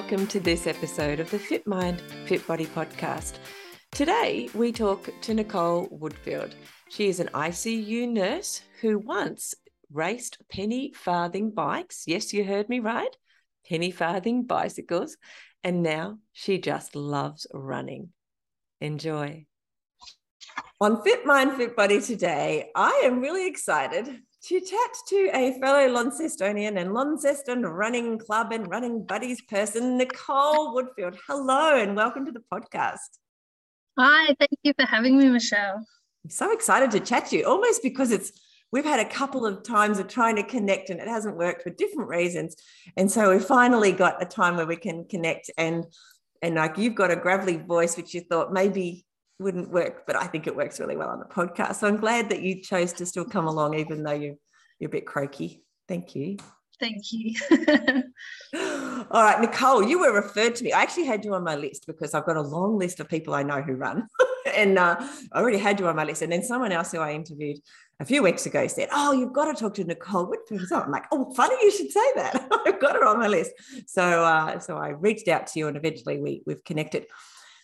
Welcome to this episode of the Fit Mind, Fit Body podcast. Today, we talk to Nicole Woodfield. She is an ICU nurse who once raced penny farthing bikes. Yes, you heard me right. Penny farthing bicycles. And now she just loves running. Enjoy. On Fit Mind, Fit Body today, I am really excited to chat to a fellow Launcestonian and Launceston running club and running buddies person, Nicole Woodfield. Hello and welcome to the podcast. Hi, thank you for having me, Michelle. I'm so excited to chat to you, almost because it's we've had a couple of times of trying to connect and it hasn't worked for different reasons. And so we finally got a time where we can connect and and like you've got a gravelly voice, which you thought maybe wouldn't work, but I think it works really well on the podcast. So I'm glad that you chose to still come along, even though you, you're a bit croaky. Thank you. Thank you. All right, Nicole, you were referred to me. I actually had you on my list because I've got a long list of people I know who run. and uh, I already had you on my list. And then someone else who I interviewed a few weeks ago said, Oh, you've got to talk to Nicole Woodfield. So I'm like, Oh, funny you should say that. I've got her on my list. So uh, so I reached out to you and eventually we, we've connected.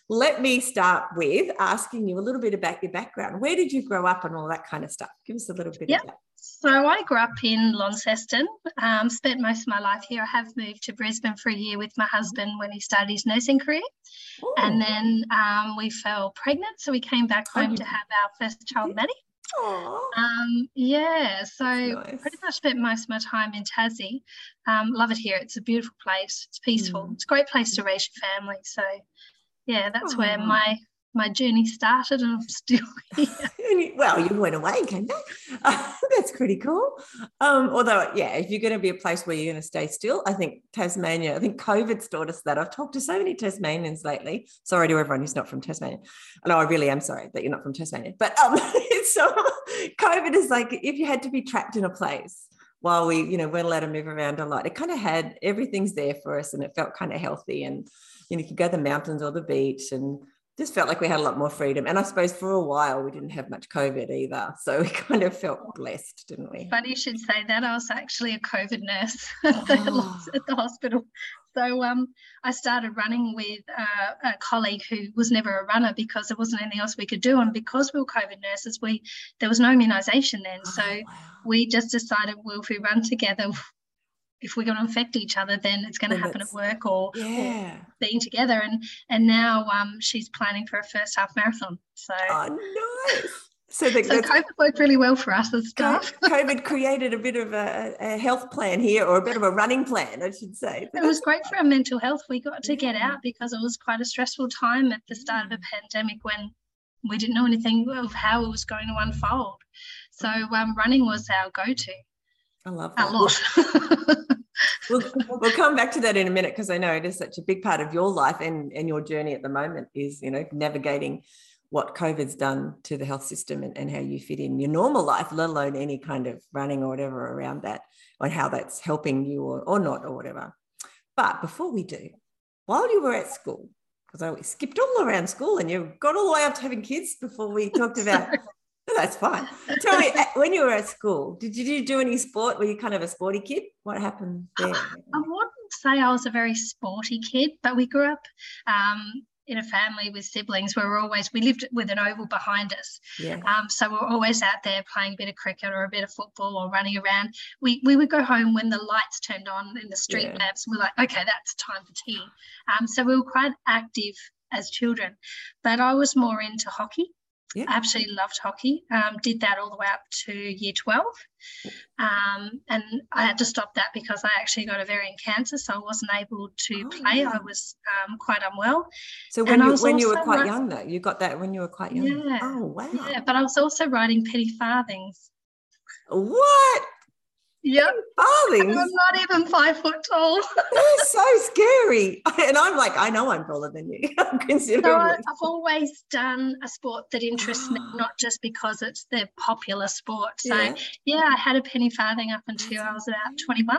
Let me start with asking you a little bit about your background. Where did you grow up and all that kind of stuff? Give us a little bit yep. of that. So I grew up in Launceston, um, spent most of my life here. I have moved to Brisbane for a year with my husband when he started his nursing career. Ooh. And then um, we fell pregnant. So we came back home oh. to have our first child, Maddie. Um, yeah, so nice. pretty much spent most of my time in Tassie. Um, love it here. It's a beautiful place. It's peaceful. Mm. It's a great place to raise your family. So yeah, that's where my my journey started, and I'm still here. well, you went away, came back. Uh, that's pretty cool. Um, although, yeah, if you're going to be a place where you're going to stay still, I think Tasmania. I think COVID's taught us that. I've talked to so many Tasmanians lately. Sorry to everyone who's not from Tasmania. No, I really am sorry that you're not from Tasmania. But um, so COVID is like if you had to be trapped in a place while we, you know, weren't allowed to move around a lot. It kind of had everything's there for us, and it felt kind of healthy and you know, you could go to the mountains or the beach and just felt like we had a lot more freedom. And I suppose for a while we didn't have much COVID either. So we kind of felt blessed, didn't we? Funny you should say that. I was actually a COVID nurse oh. at the hospital. So um, I started running with uh, a colleague who was never a runner because there wasn't anything else we could do. And because we were COVID nurses, we there was no immunisation then. Oh, so wow. we just decided, well, if we run together, if we're going to affect each other, then it's going to happen at work or, yeah. or, being together. And and now um, she's planning for a first half marathon. So oh, nice. So, the, so COVID worked really well for us as staff. COVID created a bit of a, a, health plan here, or a bit of a running plan, I should say. It was great for our mental health. We got to get out because it was quite a stressful time at the start of a pandemic when we didn't know anything of how it was going to unfold. So um, running was our go-to. I love that. A lot. we'll, we'll come back to that in a minute because I know it is such a big part of your life and, and your journey at the moment is, you know, navigating what COVID's done to the health system and, and how you fit in your normal life, let alone any kind of running or whatever around that, and how that's helping you or, or not or whatever. But before we do, while you were at school, because I skipped all around school and you got all the way up to having kids before we talked about that's fine. Tell me, when you were at school, did you do any sport? Were you kind of a sporty kid? What happened there? I wouldn't say I was a very sporty kid, but we grew up um, in a family with siblings we were always we lived with an oval behind us yeah. um, so we're always out there playing a bit of cricket or a bit of football or running around we we would go home when the lights turned on in the street yeah. lamps we're like okay that's time for tea um, so we were quite active as children but i was more into hockey yeah. I absolutely loved hockey. Um, did that all the way up to year 12. Um, and I had to stop that because I actually got ovarian cancer, so I wasn't able to oh, play. Yeah. I was um, quite unwell. So when, you, when you were quite young, though, you got that when you were quite young? Yeah. Oh, wow. Yeah, but I was also writing penny farthings. What? Yep. Farthings. I'm not even five foot tall. They're so scary. And I'm like, I know I'm taller than you. considering. So I've always done a sport that interests me, not just because it's the popular sport. So yeah, yeah I had a penny farthing up until I was about 21.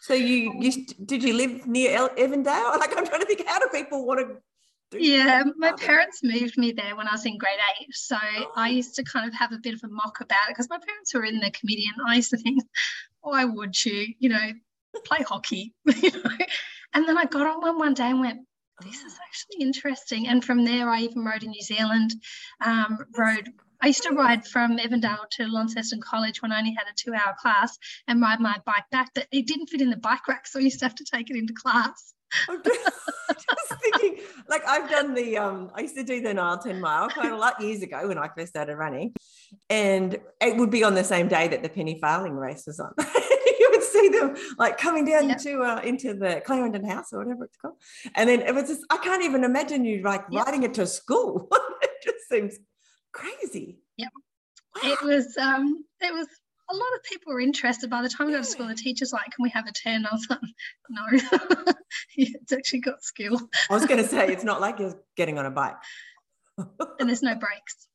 So you, you did you live near Evandale? Like I'm trying to think, how do people want to yeah, my parents moved me there when I was in grade eight. So oh. I used to kind of have a bit of a mock about it because my parents were in the and I used to think, why would you, you know, play hockey? you know? And then I got on one one day and went, this is oh. actually interesting. And from there, I even rode in New Zealand, um, rode I used to ride from Evandale to Launceston College when I only had a two hour class and ride my bike back, but it didn't fit in the bike rack. So I used to have to take it into class. I'm just, just thinking, like I've done the um, I used to do the Nile 10 mile quite a lot years ago when I first started running. And it would be on the same day that the penny farthing race was on. you would see them like coming down yep. to uh, into the Clarendon House or whatever it's called. And then it was just I can't even imagine you like yep. riding it to school. it just seems crazy. Yeah. It was um it was of people were interested. By the time we got to school, the teacher's like, "Can we have a turn?" I was like, "No, it's actually got skill." I was going to say it's not like you're getting on a bike, and there's no brakes.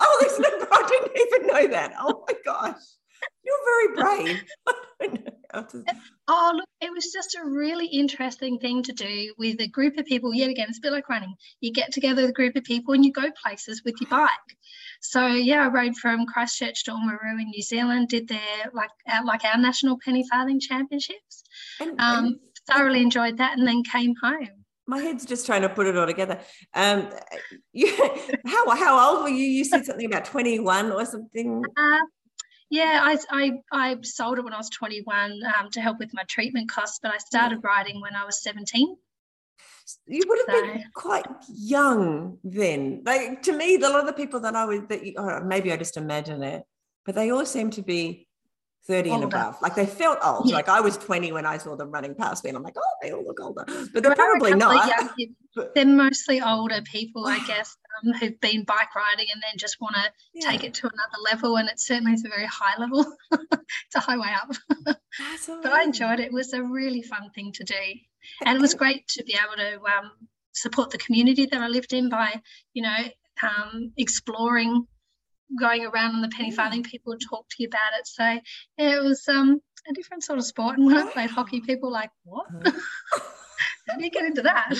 Oh, there's no. I didn't even know that. Oh my gosh, you're very brave. oh, look, it was just a really interesting thing to do with a group of people. Yet again, it's a bit like running. You get together with a group of people and you go places with your bike. So yeah, I rode from Christchurch to Oamaru in New Zealand, did their like our, like our national penny farthing championships. And, um, and, thoroughly enjoyed that, and then came home. My head's just trying to put it all together. Um, you, how how old were you? You said something about twenty one or something. Uh, yeah, I, I, I sold it when I was 21 um, to help with my treatment costs, but I started riding when I was 17. You would have so. been quite young then. Like to me, a lot of the people that I was that you, oh, maybe I just imagine it, but they all seem to be 30 older. and above. Like they felt old. Yeah. Like I was 20 when I saw them running past me, and I'm like, oh, they all look older. But they're probably not. they're mostly older people, I guess, um, who've been bike riding and then just want to yeah. take it to another level. And it certainly is a very high level. it's a high way up. but I enjoyed it. It was a really fun thing to do. And it was great to be able to um, support the community that I lived in by, you know, um, exploring going around on the penny farthing, people would talk to you about it. So yeah, it was um, a different sort of sport. And when I played hockey, people were like, what? How do you get into that?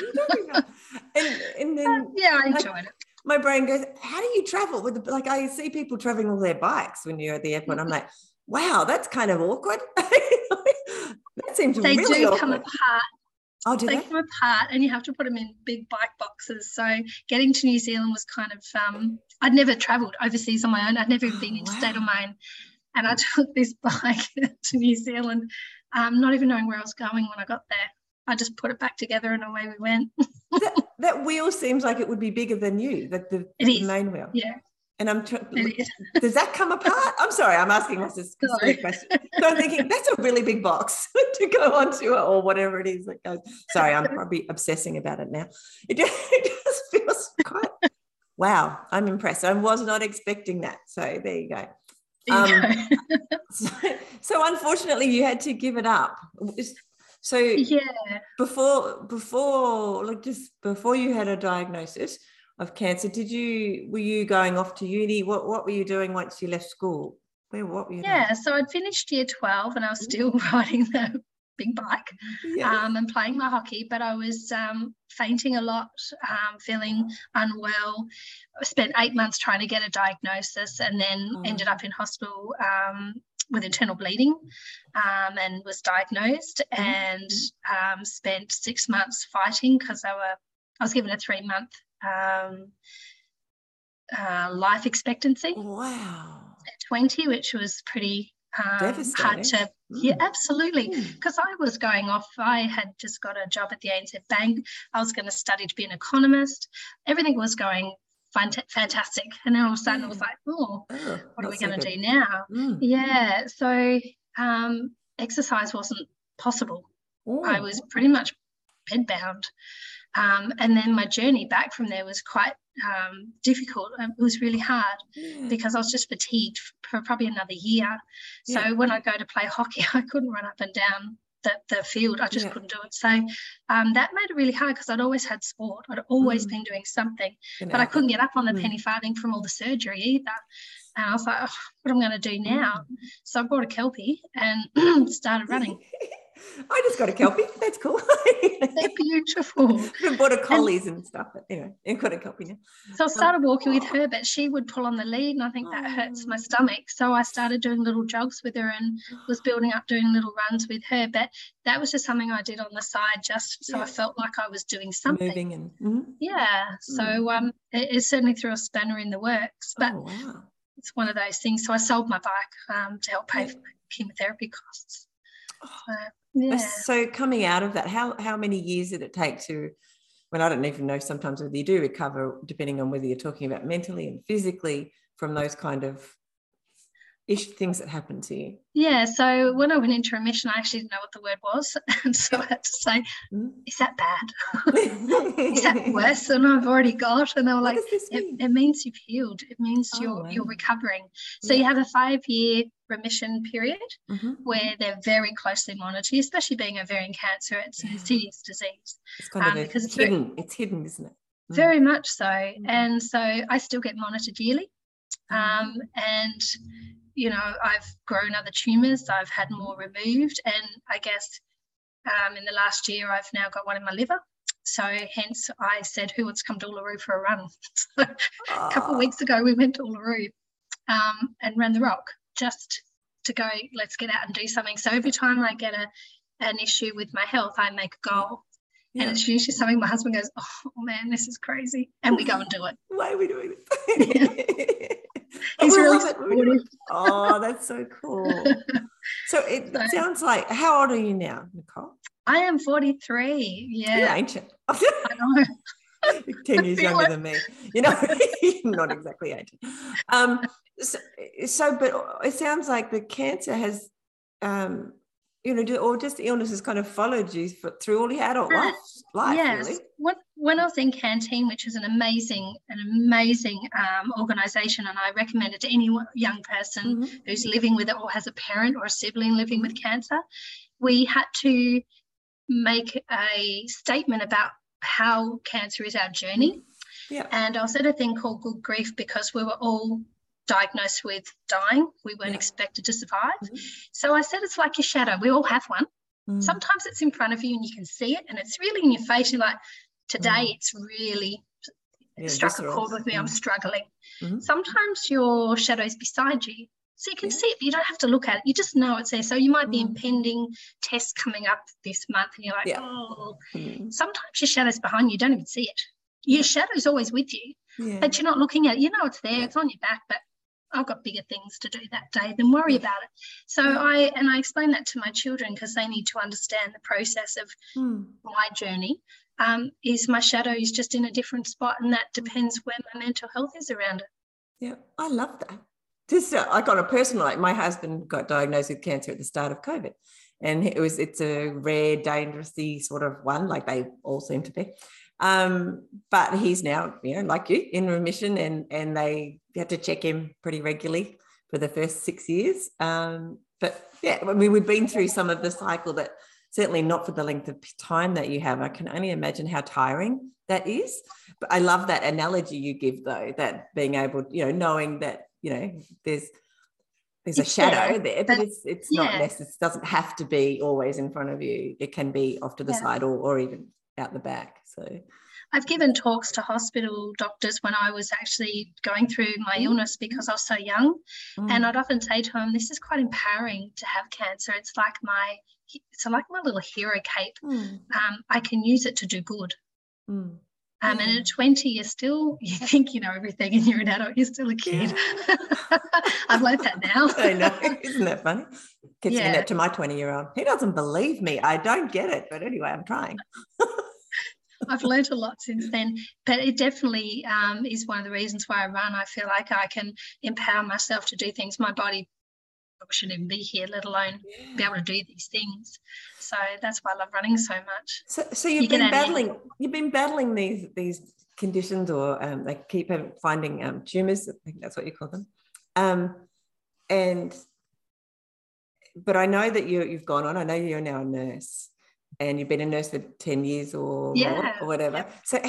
and, and then, uh, yeah, I enjoyed like, it. My brain goes, how do you travel with the, like, I see people traveling with their bikes when you're at the airport. I'm like, wow, that's kind of awkward. that seems they really do awkward. come apart Oh, do they, they come apart and you have to put them in big bike boxes. So getting to New Zealand was kind of um, I'd never travelled overseas on my own. I'd never even been oh, interstate wow. on my own. And I took this bike to New Zealand, um, not even knowing where I was going when I got there. I just put it back together and away we went. that, that, wheel seems like it would be bigger than you, that the, the main wheel. Yeah. And I'm trying, does that come apart? I'm sorry, I'm asking this specific question. So I'm thinking that's a really big box to go onto or whatever it is that goes. Sorry, I'm probably obsessing about it now. It just, it just feels quite, wow, I'm impressed. I was not expecting that. So there you go. Um, so, so unfortunately, you had to give it up. So yeah, before before like just before you had a diagnosis, of cancer. Did you were you going off to uni? What what were you doing once you left school? Where what were you? Yeah, doing? so I'd finished year twelve and I was mm. still writing the big bike yeah. um, and playing my hockey, but I was um, fainting a lot, um, feeling unwell. I spent eight months trying to get a diagnosis and then oh. ended up in hospital um, with internal bleeding um, and was diagnosed mm-hmm. and um, spent six months fighting because I were I was given a three month um, uh, life expectancy. Wow. At 20, which was pretty um, hard to. Mm. Yeah, absolutely. Because mm. I was going off, I had just got a job at the ANZ Bank. I was going to study to be an economist. Everything was going fant- fantastic. And then all of a sudden, it was like, oh, oh what are we going to do now? Yeah. So um, exercise wasn't possible. Ooh. I was pretty much bedbound. Um, and then my journey back from there was quite um, difficult. Um, it was really hard yeah. because I was just fatigued for probably another year. So yeah. when I go to play hockey, I couldn't run up and down the, the field. I just yeah. couldn't do it. So um, that made it really hard because I'd always had sport. I'd always mm. been doing something, you know, but I couldn't get up on the mm. penny farthing from all the surgery either. And I was like, oh, what am I going to do now? Mm. So I bought a Kelpie and started running. I just got a kelpie. That's cool. They're beautiful. Bought a collies and, and stuff, but anyway, I got a kelpie now. So I started walking with her, but she would pull on the lead, and I think that hurts my oh. stomach. So I started doing little jogs with her and was building up doing little runs with her. But that was just something I did on the side, just so I felt like I was doing something. Moving and mm-hmm. yeah. So mm. um, it, it, certainly threw a spanner in the works, but. Oh, wow. It's one of those things. So I sold my bike um, to help pay for my chemotherapy costs. Oh. So, yeah. So coming out of that, how how many years did it take to when I don't even know sometimes whether you do recover, depending on whether you're talking about mentally and physically from those kind of ish things that happened to you? Yeah, so when I went into remission, I actually didn't know what the word was. And so I had to say, mm. is that bad? is that worse than I've already got? And they were like, it, it, means you've healed. It means oh, you're wow. you're recovering. So yeah. you have a five year remission period mm-hmm. where they're very closely monitored, especially being ovarian cancer. It's yeah. an insidious disease. It's kind um, of because it's hidden. Very, it's hidden, isn't it? Mm. Very much so. Mm. And so I still get monitored yearly. Mm. Um, and you know, I've grown other tumors, I've had more removed, and I guess um, in the last year I've now got one in my liver. So hence I said, who wants to come to Uluru for a run? so a couple of weeks ago we went to Uluru um, and ran the rock just to go, let's get out and do something. So every time I get a an issue with my health, I make a goal. Yeah. And it's usually something my husband goes, Oh man, this is crazy. And we go and do it. Why are we doing this? He's really supportive. Oh, that's so cool. So it so, sounds like how old are you now, Nicole? I am 43. Yeah. You're ancient. I know. 10 years younger than me. You know, not exactly ancient. Um, so, so, but it sounds like the cancer has um, you know, or just the illness has kind of followed you through all your adult life. life yes. Really. When, when I was in Canteen, which is an amazing, an amazing um, organisation, and I recommend it to any young person mm-hmm. who's living with it or has a parent or a sibling living with cancer, we had to make a statement about how cancer is our journey. Yeah. And I was at a thing called Good Grief because we were all diagnosed with dying. We weren't yeah. expected to survive. Mm-hmm. So I said, it's like your shadow. We all have one. Mm. Sometimes it's in front of you and you can see it and it's really in your face. You're like, today mm. it's really yeah, struck a chord with me. Mm. I'm struggling. Mm-hmm. Sometimes your shadow is beside you. So you can yeah. see it, but you don't have to look at it. You just know it's there. So you might be mm. impending tests coming up this month and you're like, yeah. oh. Mm. Sometimes your shadow's behind you. You don't even see it. Your shadow's always with you, but you're not looking at it. You know it's there. It's on your back, but I've got bigger things to do that day than worry about it. So I and I explain that to my children because they need to understand the process of mm. my journey. Um, is my shadow is just in a different spot, and that depends where my mental health is around it. Yeah, I love that. Just uh, I got a personal like my husband got diagnosed with cancer at the start of COVID, and it was it's a rare, dangerously sort of one, like they all seem to be. Um, but he's now, you know, like you, in remission, and and they had to check him pretty regularly for the first six years. Um, but yeah, I mean, we've been through some of the cycle that certainly not for the length of time that you have. I can only imagine how tiring that is. But I love that analogy you give, though, that being able, you know, knowing that, you know, there's there's a shadow there, but it's it's yeah. not necessary. It doesn't have to be always in front of you. It can be off to the yeah. side or, or even out the back. So I've given talks to hospital doctors when I was actually going through my mm. illness because I was so young. Mm. And I'd often say to them, this is quite empowering to have cancer. It's like my it's like my little hero cape. Mm. Um, I can use it to do good. Mm. Um, and at 20, you're still, you think you know everything and you're an adult, you're still a kid. Yeah. I've learned that now. I know. Isn't that funny? Keep yeah. saying that to my 20 year old. He doesn't believe me. I don't get it. But anyway, I'm trying. I've learned a lot since then, but it definitely um, is one of the reasons why I run. I feel like I can empower myself to do things my body shouldn't even be here, let alone yeah. be able to do these things. So that's why I love running so much. So, so you've you been battling. You've been battling these these conditions, or um, they keep finding um, tumors. I think that's what you call them. Um, and but I know that you you've gone on. I know you're now a nurse, and you've been a nurse for ten years or yeah. more, or whatever. Yeah. So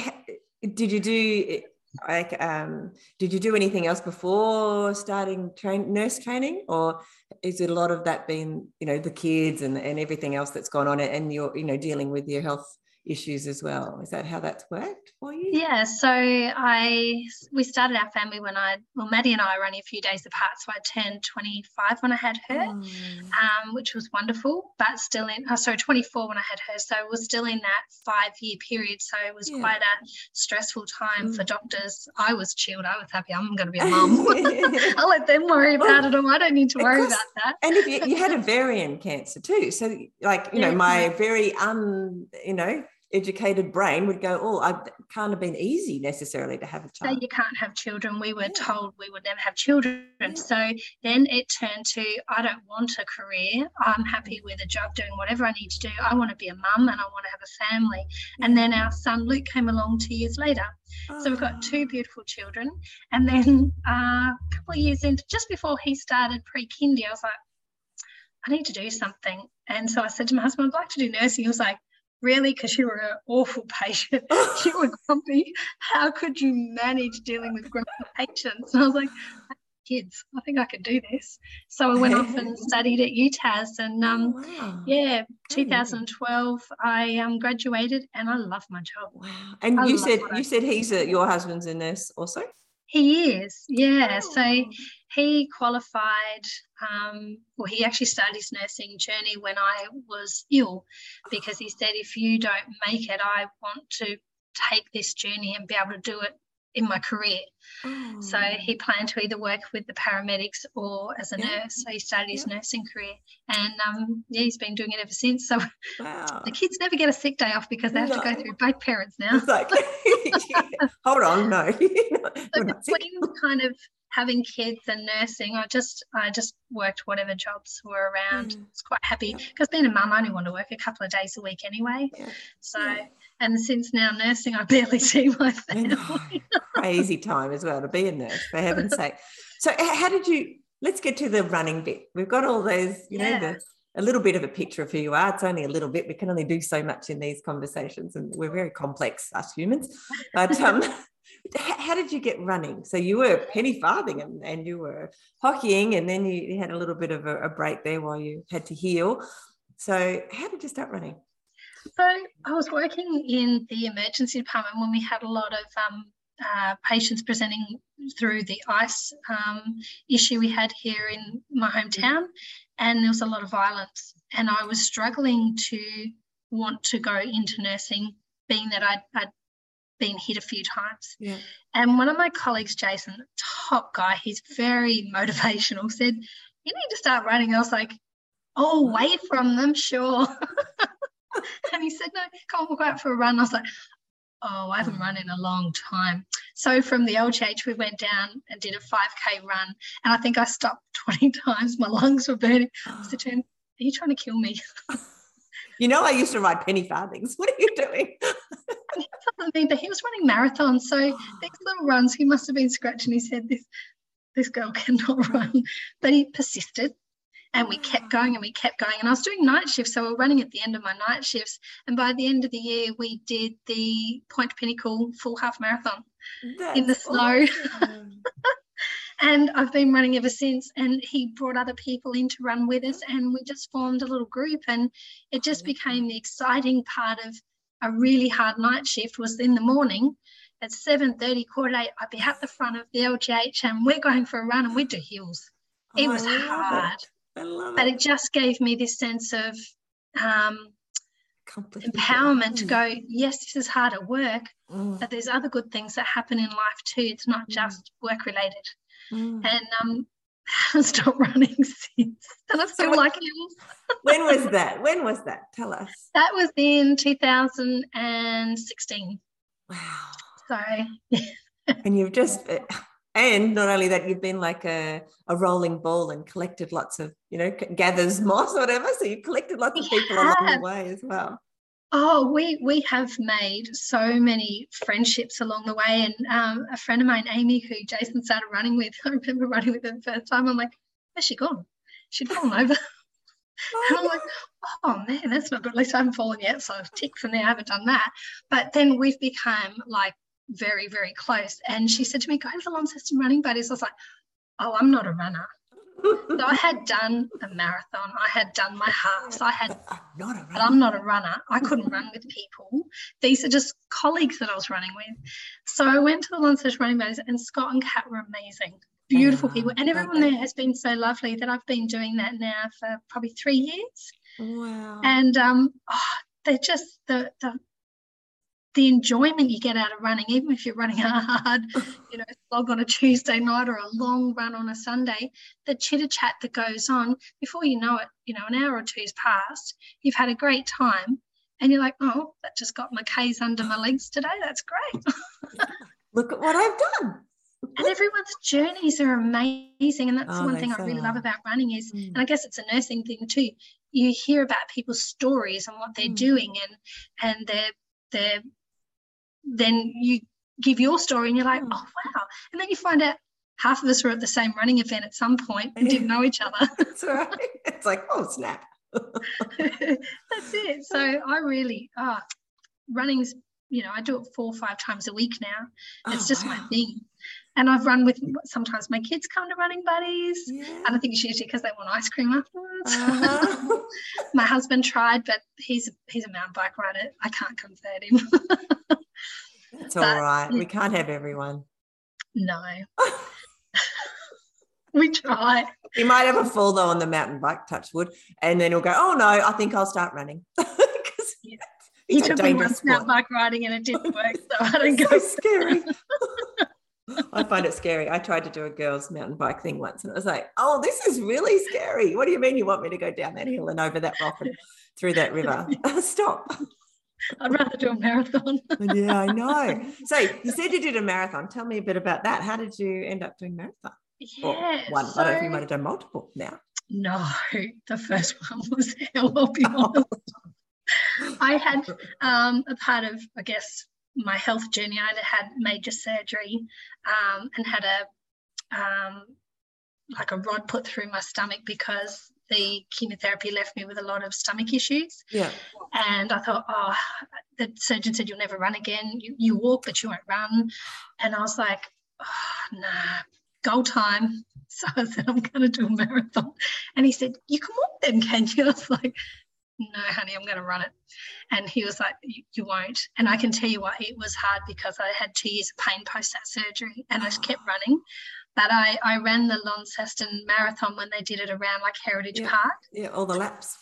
did you do like um, did you do anything else before starting train nurse training? Or is it a lot of that being you know the kids and, and everything else that's gone on and you're you know dealing with your health issues as well. Is that how that's worked for you? Yeah. So I we started our family when I well Maddie and I were only a few days apart. So I turned 25 when I had her, mm. um, which was wonderful. But still in oh, sorry 24 when I had her. So was still in that five year period. So it was yeah. quite a stressful time mm. for doctors. I was chilled. I was happy. I'm going to be a mum. I'll let them worry about well, it. All I don't need to worry about that. And if you, you had ovarian cancer too, so like you yeah, know my very un you know educated brain would go, oh, I can't have been easy necessarily to have a child. So you can't have children. We were yeah. told we would never have children. Yeah. So then it turned to, I don't want a career. I'm happy with a job doing whatever I need to do. I want to be a mum and I want to have a family. Yeah. And then our son Luke came along two years later. Oh. So we've got two beautiful children. And then uh, a couple of years into, just before he started pre-kindy, I was like, I need to do something. And so I said to my husband, I'd like to do nursing. He was like, really? Because you were an awful patient. You were grumpy how could you manage dealing with grumpy patients? And i was like kids i think i could do this. So i went off and studied at UTAS and um, oh, wow. yeah 2012 i um, graduated and i love my job. Wow. And I you said you said he's a, your husband's a nurse also he is yeah oh. so he qualified, um, well, he actually started his nursing journey when I was ill because he said, if you don't make it, I want to take this journey and be able to do it in my career. Oh. So he planned to either work with the paramedics or as a yeah. nurse. So he started his yeah. nursing career, and um, yeah, he's been doing it ever since. So wow. the kids never get a sick day off because they have no. to go through both parents now. Exactly. Hold on, no. so between kind of having kids and nursing, I just I just worked whatever jobs were around. Mm. I was quite happy because being a mum, I only want to work a couple of days a week anyway. Yeah. So yeah. and since now nursing, I barely see my family. Crazy time as well to be a nurse, for heaven's sake. So how did you? Let's get to the running bit. We've got all those, you know, the a little bit of a picture of who you are. It's only a little bit. We can only do so much in these conversations, and we're very complex, us humans. But um, how did you get running? So you were penny farthing and, and you were hockeying, and then you, had a little bit of a, a, break there while you had to heal. So how did you start running? So I was working in the emergency department when we had a lot of um, uh, patients presenting through the ice um, issue we had here in my hometown, and there was a lot of violence. And I was struggling to want to go into nursing, being that I'd, I'd been hit a few times. Yeah. And one of my colleagues, Jason, top guy, he's very motivational, said, You need to start running. I was like, Oh, away from them, sure. and he said, No, come on, we'll go out for a run. I was like, Oh, I haven't run in a long time. So from the LGH, we went down and did a 5K run. And I think I stopped 20 times. My lungs were burning. I said to him, Are you trying to kill me? You know, I used to ride penny farthings. What are you doing? me, but he was running marathons. So these little runs, he must have been scratching his head. This this girl cannot run. But he persisted and we kept going and we kept going. And I was doing night shifts, so we are running at the end of my night shifts. And by the end of the year, we did the Point Pinnacle full half marathon That's in the snow. Awesome. and I've been running ever since. And he brought other people in to run with us, and we just formed a little group. And it just became the exciting part of a really hard night shift was in the morning at 7.30, quarter eight, I'd be at the front of the LGH and we're going for a run and we'd do hills. It oh, was hard. It. But it just gave me this sense of um, empowerment to mm. go, yes, this is hard at work, mm. but there's other good things that happen in life too. It's not mm. just work related. Mm. And um, haven't stopped running since. And I feel so like when was that? When was that? Tell us. That was in 2016. Wow. So, and you've just, and not only that, you've been like a, a rolling ball and collected lots of, you know, gathers moss or whatever. So you've collected lots of people along the way as well. Oh, we we have made so many friendships along the way. And um, a friend of mine, Amy, who Jason started running with, I remember running with her the first time. I'm like, where's she gone? She'd fallen over. Oh, and I'm like, oh man, that's not good. At least I haven't fallen yet. So I've ticked from there. I haven't done that. But then we've become like very, very close. And she said to me, go to the Launceston running buddies. I was like, oh, I'm not a runner. So I had done a marathon. I had done my halves. I had, but I'm not a runner. I couldn't run with people. These are just colleagues that I was running with. So I went to the Launceston Running Buddies, and Scott and Kat were amazing, beautiful people, and everyone there has been so lovely that I've been doing that now for probably three years. Wow! And um, oh, they're just the the the enjoyment you get out of running, even if you're running a hard, you know, slog on a Tuesday night or a long run on a Sunday, the chitter chat that goes on, before you know it, you know, an hour or two's passed, you've had a great time, and you're like, oh, that just got my K's under my legs today. That's great. Look at what I've done. and everyone's journeys are amazing. And that's oh, one thing I really love about running is, mm. and I guess it's a nursing thing too. You hear about people's stories and what they're mm. doing and and their their then you give your story and you're like, hmm. oh, wow. And then you find out half of us were at the same running event at some point and didn't know each other. That's right. It's like, oh, snap. That's it. So I really, ah, oh, running's, you know, I do it four or five times a week now. It's oh, just wow. my thing. And I've run with sometimes my kids come to running buddies. Yeah. And I think it's usually because they want ice cream afterwards. Uh-huh. my husband tried, but he's a, he's a mountain bike rider. I can't convert him. It's all right. We can't have everyone. No. we try. He might have a fall though on the mountain bike, touch wood, and then he'll go, "Oh no, I think I'll start running." Because yeah. he took me once mountain bike riding and it didn't work, so I don't go. So scary. I find it scary. I tried to do a girls' mountain bike thing once, and it was like, "Oh, this is really scary. What do you mean you want me to go down that hill and over that rock and through that river? Stop." I'd rather do a marathon. yeah, I know. So you said you did a marathon. Tell me a bit about that. How did you end up doing marathon? Yeah, or one. So, I don't know if you might have done multiple now. No, the first one was hell. I'll be honest. I had um, a part of, I guess, my health journey. I had major surgery um, and had a um, like a rod put through my stomach because the chemotherapy left me with a lot of stomach issues. Yeah. And I thought, oh, the surgeon said you'll never run again. You, you walk, but you won't run. And I was like, oh, nah, goal time. So I said, I'm going to do a marathon. And he said, you can walk then, can you? I was like, no, honey, I'm going to run it. And he was like, you won't. And I can tell you why it was hard because I had two years of pain post that surgery and I just kept ah. running that I, I ran the Launceston Marathon when they did it around like Heritage yeah. Park. Yeah, all the laps.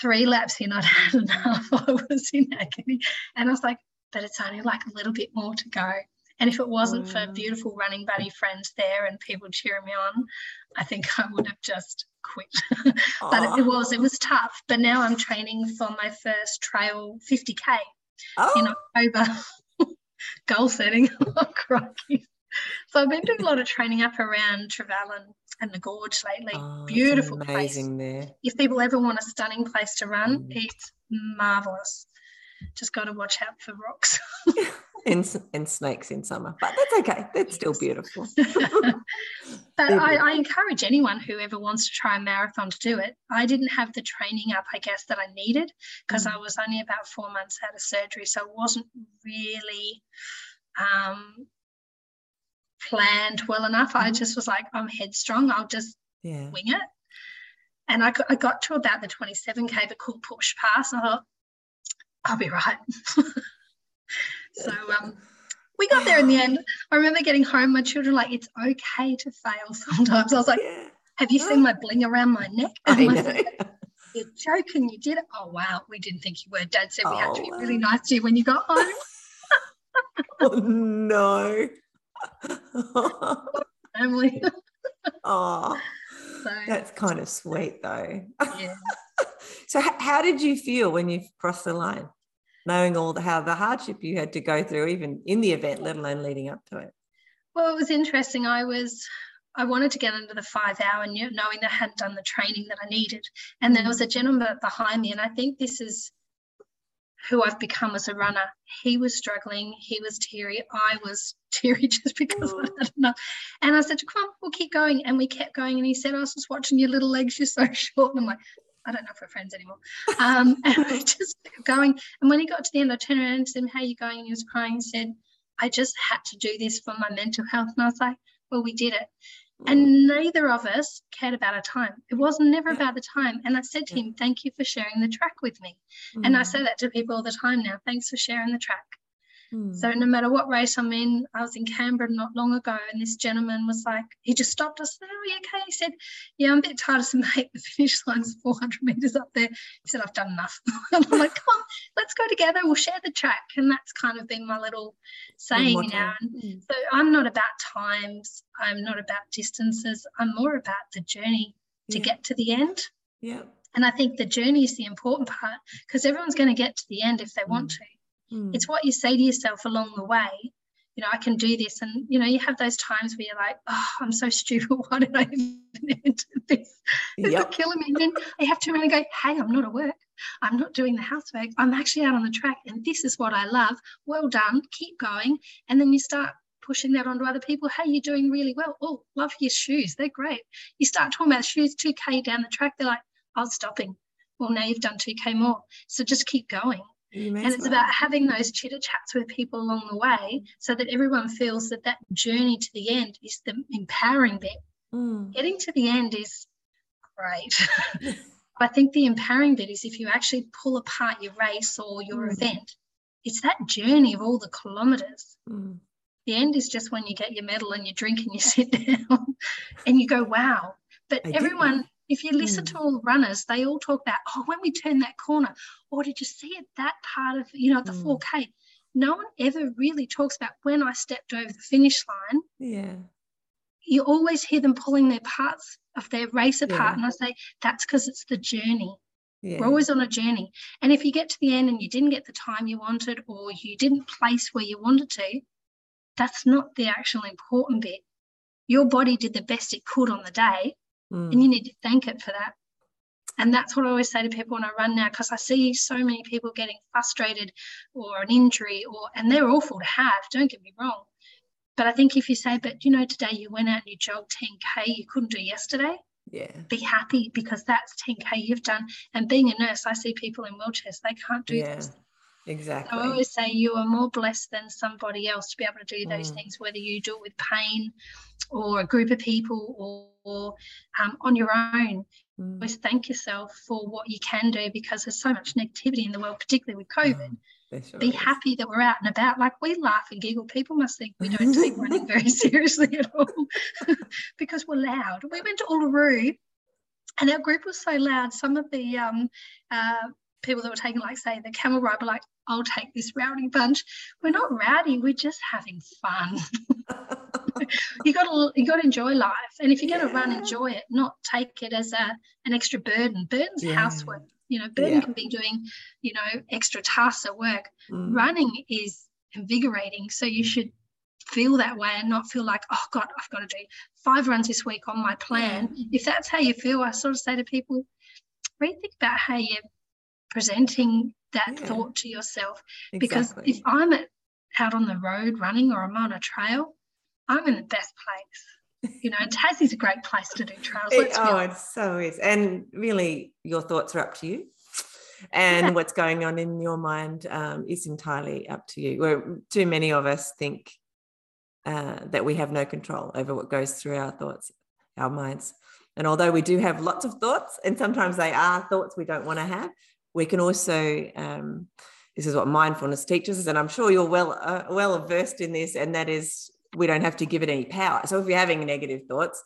Three laps in, I'd had enough. I was in agony. And I was like, but it's only like a little bit more to go. And if it wasn't for beautiful running buddy friends there and people cheering me on, I think I would have just quit. but it was, it was tough. But now I'm training for my first trail 50K oh. in October. Goal setting. oh, crikey. So I've been doing a lot of training up around Trevallyn and the Gorge lately. Oh, Beautiful amazing place. there. If people ever want a stunning place to run, mm. it's marvelous. Just got to watch out for rocks. and, and snakes in summer, but that's okay. That's still beautiful. but I, I, encourage anyone who ever wants to try a marathon to do it. I didn't have the training up, I guess, that I needed because mm. I was only about four months out of surgery, so it wasn't really um, planned well enough. I mm-hmm. just was like, I'm headstrong. I'll just yeah. wing it. And I got, I got to about the 27K, the cool push pass. I thought, I'll be right. so um, we got there in the end. I remember getting home, my children like, it's okay to fail sometimes. I was like, yeah. have you seen my bling around my neck? And know. You're joking, you did it. Oh, wow. We didn't think you were. Dad said we oh, had to be really nice to you when you got home. oh, no. Family. oh, so, that's kind of sweet though. Yeah. so, how did you feel when you crossed the line, knowing all the how the hardship you had to go through, even in the event, let alone leading up to it? Well, it was interesting. I was I wanted to get into the five hour knowing that I hadn't done the training that I needed. And there was a gentleman behind me, and I think this is who I've become as a runner. He was struggling, he was teary, I was teary just because I don't know. And I said, Come on, we'll keep going. And we kept going. And he said, I was just watching your little legs, you're so short. And I'm like, I don't know if we're friends anymore. Um, and we just kept going. And when he got to the end, I turned around and said, How are you going? And he was crying. He said, I just had to do this for my mental health. And I was like, Well, we did it. And neither of us cared about our time. It wasn't never about the time. And I said to him, Thank you for sharing the track with me. Mm. And I mm. say that to people all the time now. Thanks for sharing the track. Mm. So no matter what race I'm in, I was in Canberra not long ago, and this gentleman was like, he just stopped us. "Oh, you okay?" He said, "Yeah, I'm a bit tired, so mate. The finish line's 400 meters up there." He said, "I've done enough." I'm like, "Come on, let's go together. We'll share the track." And that's kind of been my little saying now. Mm. So I'm not about times. I'm not about distances. I'm more about the journey to yeah. get to the end. Yeah. And I think the journey is the important part because everyone's going to get to the end if they mm. want to. Mm. It's what you say to yourself along the way. You know, I can do this. And, you know, you have those times where you're like, oh, I'm so stupid. Why did I even enter this? It's yep. killing me. And then I have to really go, hey, I'm not at work. I'm not doing the housework. I'm actually out on the track. And this is what I love. Well done. Keep going. And then you start pushing that onto other people. Hey, you're doing really well. Oh, love your shoes. They're great. You start talking about shoes 2K down the track. They're like, I was stopping. Well, now you've done 2K more. So just keep going and it's about having those chitter chats with people along the way so that everyone feels that that journey to the end is the empowering bit. Mm. Getting to the end is great. I think the empowering bit is if you actually pull apart your race or your mm. event, it's that journey of all the kilometers. Mm. The end is just when you get your medal and you drink and you sit down and you go, wow. But I everyone, if you listen mm. to all the runners, they all talk about, oh, when we turn that corner, or did you see it that part of, you know, the mm. 4K? No one ever really talks about when I stepped over the finish line. Yeah. You always hear them pulling their parts of their race apart. Yeah. And I say, that's because it's the journey. Yeah. We're always on a journey. And if you get to the end and you didn't get the time you wanted or you didn't place where you wanted to, that's not the actual important bit. Your body did the best it could on the day Mm. And you need to thank it for that. And that's what I always say to people when I run now, because I see so many people getting frustrated or an injury, or and they're awful to have, don't get me wrong. But I think if you say, but you know, today you went out and you jogged 10K you couldn't do yesterday. Yeah. Be happy because that's 10K you've done. And being a nurse, I see people in wheelchairs, they can't do yeah. this. Exactly. So I always say you are more blessed than somebody else to be able to do those mm. things, whether you do it with pain or a group of people or, or um, on your own. Mm. Always thank yourself for what you can do because there's so much negativity in the world, particularly with COVID. Mm. Sure be is. happy that we're out and about. Like we laugh and giggle. People must think we don't take running very seriously at all because we're loud. We went to Uluru and our group was so loud. Some of the um, uh, people that were taking, like, say, the camel ride were like, I'll take this rowdy bunch. We're not rowdy, we're just having fun. you got to you got to enjoy life, and if you're yeah. going to run, enjoy it, not take it as a an extra burden. Burden's yeah. housework. You know, burden yeah. can be doing, you know, extra tasks at work. Mm. Running is invigorating, so you should feel that way and not feel like, oh God, I've got to do five runs this week on my plan. If that's how you feel, I sort of say to people, rethink about how you're presenting that yeah. thought to yourself. Exactly. Because if I'm at, out on the road running or I'm on a trail, I'm in the best place. You know, Tassie's a great place to do trails. It, oh, it so is. And really, your thoughts are up to you. And yeah. what's going on in your mind um, is entirely up to you. Where too many of us think uh, that we have no control over what goes through our thoughts, our minds. And although we do have lots of thoughts, and sometimes they are thoughts we don't want to have, we can also um, this is what mindfulness teaches us and i'm sure you're well uh, well versed in this and that is we don't have to give it any power. So if you're having negative thoughts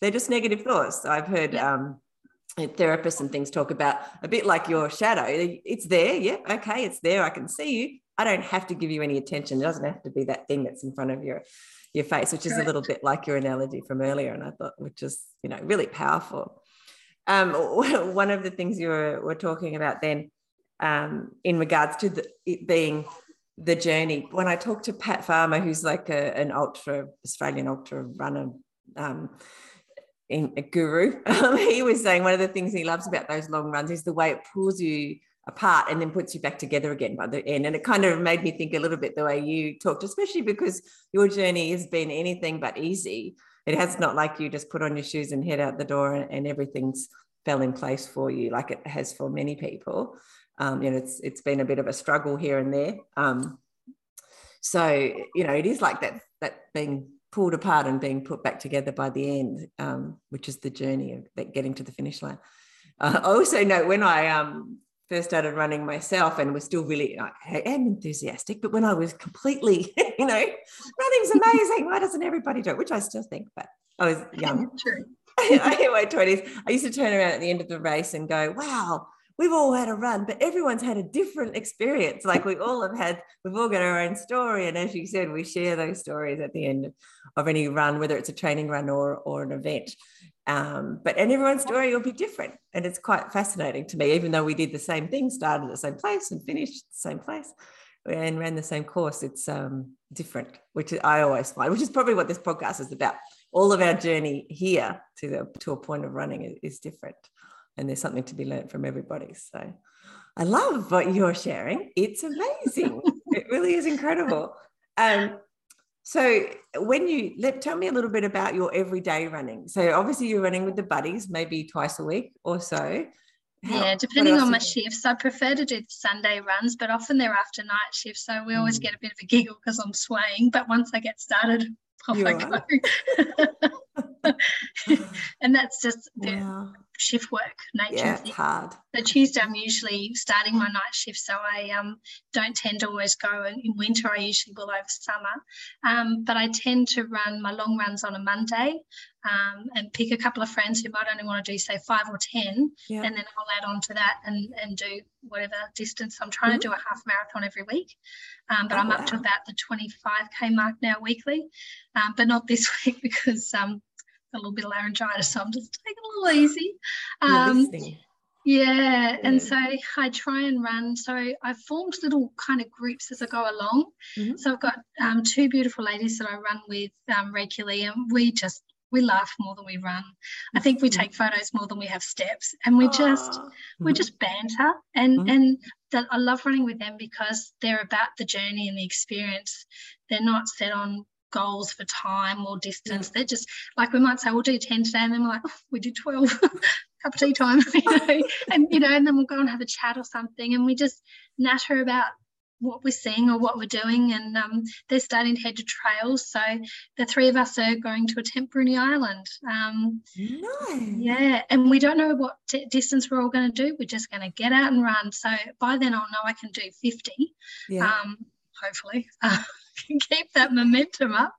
they're just negative thoughts. I've heard yeah. um, therapists and things talk about a bit like your shadow. It's there. Yeah okay. It's there. I can see you. I don't have to give you any attention. It doesn't have to be that thing that's in front of your your face which is Correct. a little bit like your analogy from earlier and i thought which is you know really powerful um, one of the things you were, were talking about then um, in regards to the, it being the journey. When I talked to Pat Farmer, who's like a, an ultra Australian ultra runner, um, in a guru, um, he was saying one of the things he loves about those long runs is the way it pulls you apart and then puts you back together again by the end. And it kind of made me think a little bit the way you talked, especially because your journey has been anything but easy. It has not like you just put on your shoes and head out the door and, and everything's fell in place for you, like it has for many people. Um, you know, it's it's been a bit of a struggle here and there. Um, so you know, it is like that that being pulled apart and being put back together by the end, um, which is the journey of getting to the finish line. Uh, I also know when I um, first started running myself and was still really I am enthusiastic, but when I was completely, you know, running's amazing. Why doesn't everybody do it? Which I still think, but I was young. True. I hit my 20s. I used to turn around at the end of the race and go, wow, we've all had a run, but everyone's had a different experience. Like we all have had, we've all got our own story. And as you said, we share those stories at the end of any run, whether it's a training run or, or an event. Um, but and everyone's story will be different. And it's quite fascinating to me, even though we did the same thing, started at the same place and finished the same place and ran the same course, it's um, different, which I always find, which is probably what this podcast is about. All of our journey here to the to a point of running is, is different and there's something to be learned from everybody. So I love what you're sharing. It's amazing. it really is incredible. Um, so when you let tell me a little bit about your everyday running. So obviously you're running with the buddies, maybe twice a week or so. How, yeah, depending on my shifts. I prefer to do the Sunday runs, but often they're after night shifts. So we always mm. get a bit of a giggle because I'm swaying. But once I get started, off you I go. and that's just wow shift work nature. Yeah, it's hard. So Tuesday, I'm usually starting my night shift, so I um, don't tend to always go. And In winter, I usually will over summer, um, but I tend to run my long runs on a Monday um, and pick a couple of friends who might only want to do say five or ten, yeah. and then I'll add on to that and and do whatever distance. I'm trying mm-hmm. to do a half marathon every week, um, but oh, I'm up to about the 25k mark now weekly, um, but not this week because um, a little bit of laryngitis, so I'm just taking a little easy. Um, yeah, and so I try and run. So I've formed little kind of groups as I go along. Mm-hmm. So I've got um, two beautiful ladies that I run with um, regularly, and we just we laugh more than we run. I think we mm-hmm. take photos more than we have steps, and we just mm-hmm. we just banter. And mm-hmm. and that I love running with them because they're about the journey and the experience. They're not set on goals for time or distance. They're just like we might say we'll do 10 today, and then we're like, oh, we did 12, cup of tea time, you know, and you know, and then we'll go and have a chat or something, and we just natter about what we're seeing or what we're doing. And um, they're starting to head to trails. So the three of us are going to attempt Bruny Island. Um, nice. Yeah. And we don't know what t- distance we're all going to do. We're just going to get out and run. So by then I'll know I can do 50. Yeah. Um, hopefully. Uh, can keep that momentum up.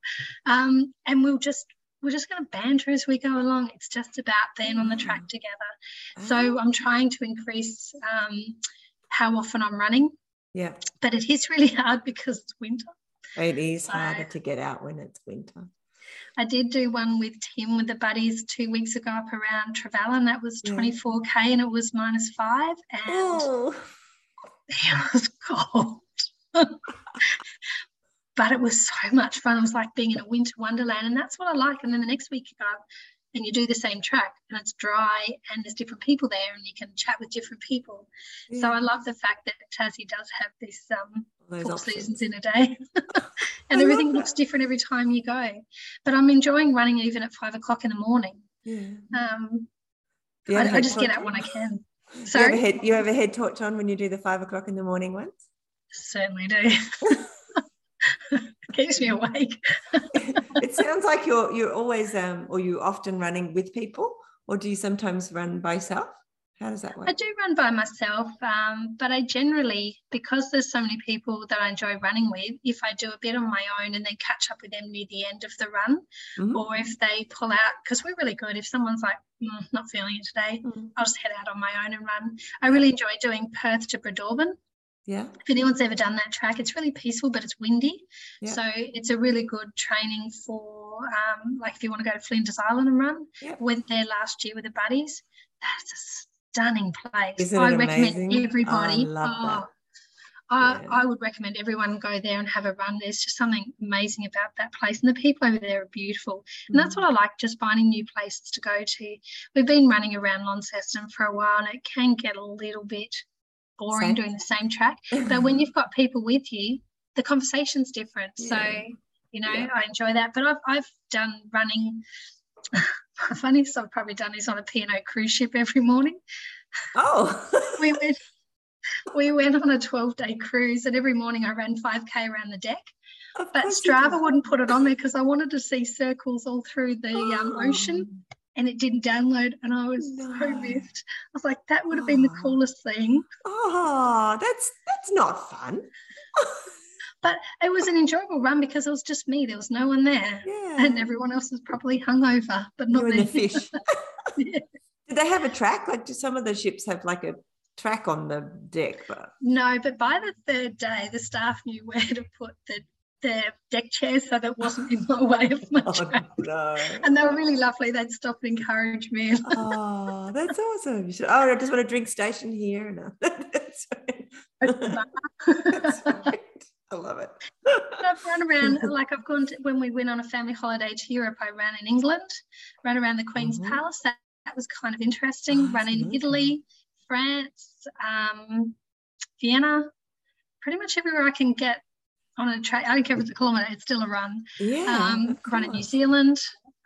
Um, and we'll just we're just going to banter as we go along. It's just about being on the track mm. together. So I'm trying to increase um, how often I'm running. Yeah. But it is really hard because it's winter. It is so, harder to get out when it's winter. I did do one with Tim with the buddies two weeks ago up around Trevallyn, that was 24k and it was minus five. And oh. it was cold. But it was so much fun. It was like being in a winter wonderland, and that's what I like. And then the next week you go and you do the same track, and it's dry, and there's different people there, and you can chat with different people. Yeah. So I love the fact that Tassie does have this um, four seasons in a day, and everything looks different every time you go. But I'm enjoying running even at five o'clock in the morning. Yeah. Um, I, I, just get out when I can. Sorry, you have, a head, you have a head torch on when you do the five o'clock in the morning ones. Certainly do. keeps me awake. it sounds like you're you're always um or you often running with people, or do you sometimes run by yourself? How does that work? I do run by myself, um, but I generally, because there's so many people that I enjoy running with, if I do a bit on my own and then catch up with them near the end of the run, mm-hmm. or if they pull out, because we're really good. If someone's like, mm, not feeling it today, mm-hmm. I'll just head out on my own and run. I really enjoy doing Perth to Breadalbane. Yeah. If anyone's ever done that track, it's really peaceful, but it's windy. Yeah. So it's a really good training for, um, like, if you want to go to Flinders Island and run. Yeah. Went there last year with the buddies. That's a stunning place. Isn't I recommend amazing? everybody. Oh, I love oh, that. I, yeah. I would recommend everyone go there and have a run. There's just something amazing about that place, and the people over there are beautiful. And mm. that's what I like, just finding new places to go to. We've been running around Launceston for a while, and it can get a little bit boring same. doing the same track. but when you've got people with you, the conversation's different. Yeah. So you know, yeah. I enjoy that. But I've I've done running. funniest I've probably done is on a P&O cruise ship every morning. Oh, we went we went on a 12 day cruise and every morning I ran 5k around the deck. but Strava wouldn't put it on there because I wanted to see circles all through the oh. um, ocean and it didn't download and I was no. so miffed. I was like, that would have been the oh. coolest thing. Oh, that's that's not fun. but it was an enjoyable run because it was just me. There was no one there. Yeah. And everyone else was probably hungover, but not the fish. yeah. Did they have a track? Like do some of the ships have like a track on the deck, but no. But by the third day, the staff knew where to put the the deck chairs so that wasn't in the way of my oh. No. And they were really lovely. They'd stop and encourage me. oh, that's awesome. Should, oh, I just want a drink station here. No. that's right. that's right. I love it. I've run around, like I've gone to, when we went on a family holiday to Europe, I ran in England, ran around the Queen's mm-hmm. Palace. That, that was kind of interesting. Oh, ran in Italy, France, um, Vienna, pretty much everywhere I can get on a track. I don't care if it's a kilometre, it's still a run. Yeah. Um, run in New Zealand.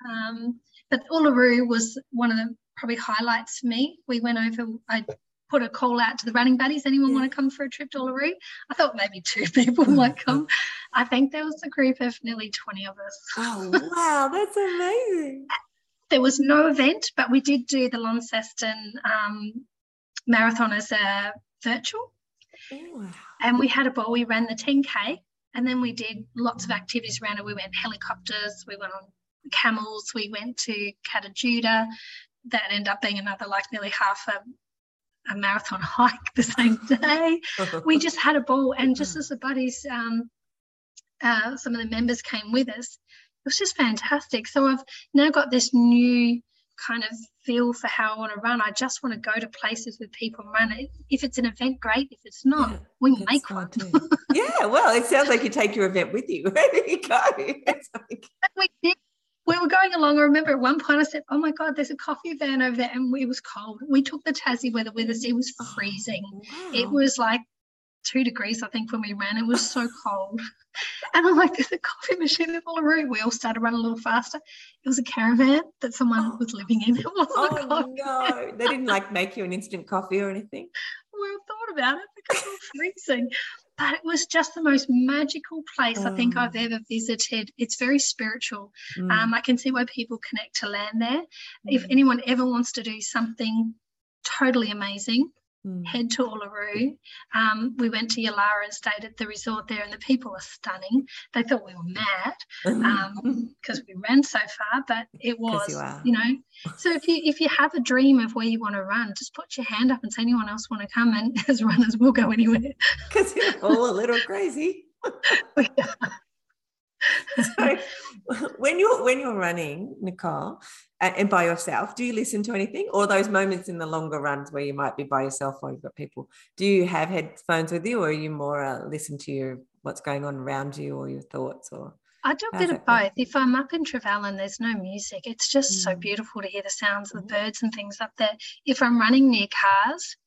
Um, but Uluru was one of the probably highlights for me. We went over, I put a call out to the running buddies. Anyone yeah. want to come for a trip to Uluru? I thought maybe two people might come. I think there was a group of nearly 20 of us. Oh, wow, that's amazing. there was no event, but we did do the Launceston um, marathon as a virtual. wow. And we had a ball, we ran the 10K, and then we did lots of activities around it. We went helicopters, we went on camels, we went to Kata Tjuta. That ended up being another like nearly half a, a marathon hike the same day. we just had a ball, and just as the buddies, um, uh, some of the members came with us, it was just fantastic. So I've now got this new kind of feel for how I want to run. I just want to go to places with people and run. If it's an event, great. If it's not, yeah, we make one. yeah, well, it sounds like you take your event with you. You go. Like... We did. We were going along. I remember at one point I said, "Oh my God, there's a coffee van over there," and it was cold. We took the Tassie weather with us. It was freezing. Oh, wow. It was like two degrees, I think, when we ran. It was so cold. And I'm like, there's a coffee machine in Uluru. We all started running a little faster. It was a caravan that someone oh. was living in. It wasn't oh, no. They didn't like make you an instant coffee or anything? We thought about it because it was freezing. But it was just the most magical place oh. I think I've oh. ever visited. It's very spiritual. Mm. Um, I can see why people connect to land there. Mm. If anyone ever wants to do something totally amazing, mm. head to Uluru. Um, we went to Yulara and stayed at the resort there, and the people are stunning. They thought we were mad because um, we ran so far, but it was, you, you, know. So if you if you have a dream of where you want to run, just put your hand up and say anyone else want to come, and as runners, we'll go anywhere. Because you're all a little crazy. so when you're when you're running nicole and by yourself do you listen to anything or those moments in the longer runs where you might be by yourself or you've got people do you have headphones with you or are you more uh, listen to your what's going on around you or your thoughts or I do a bit of both. If I'm up in Trevallyn there's no music, it's just mm. so beautiful to hear the sounds of the mm. birds and things up there. If I'm running near cars,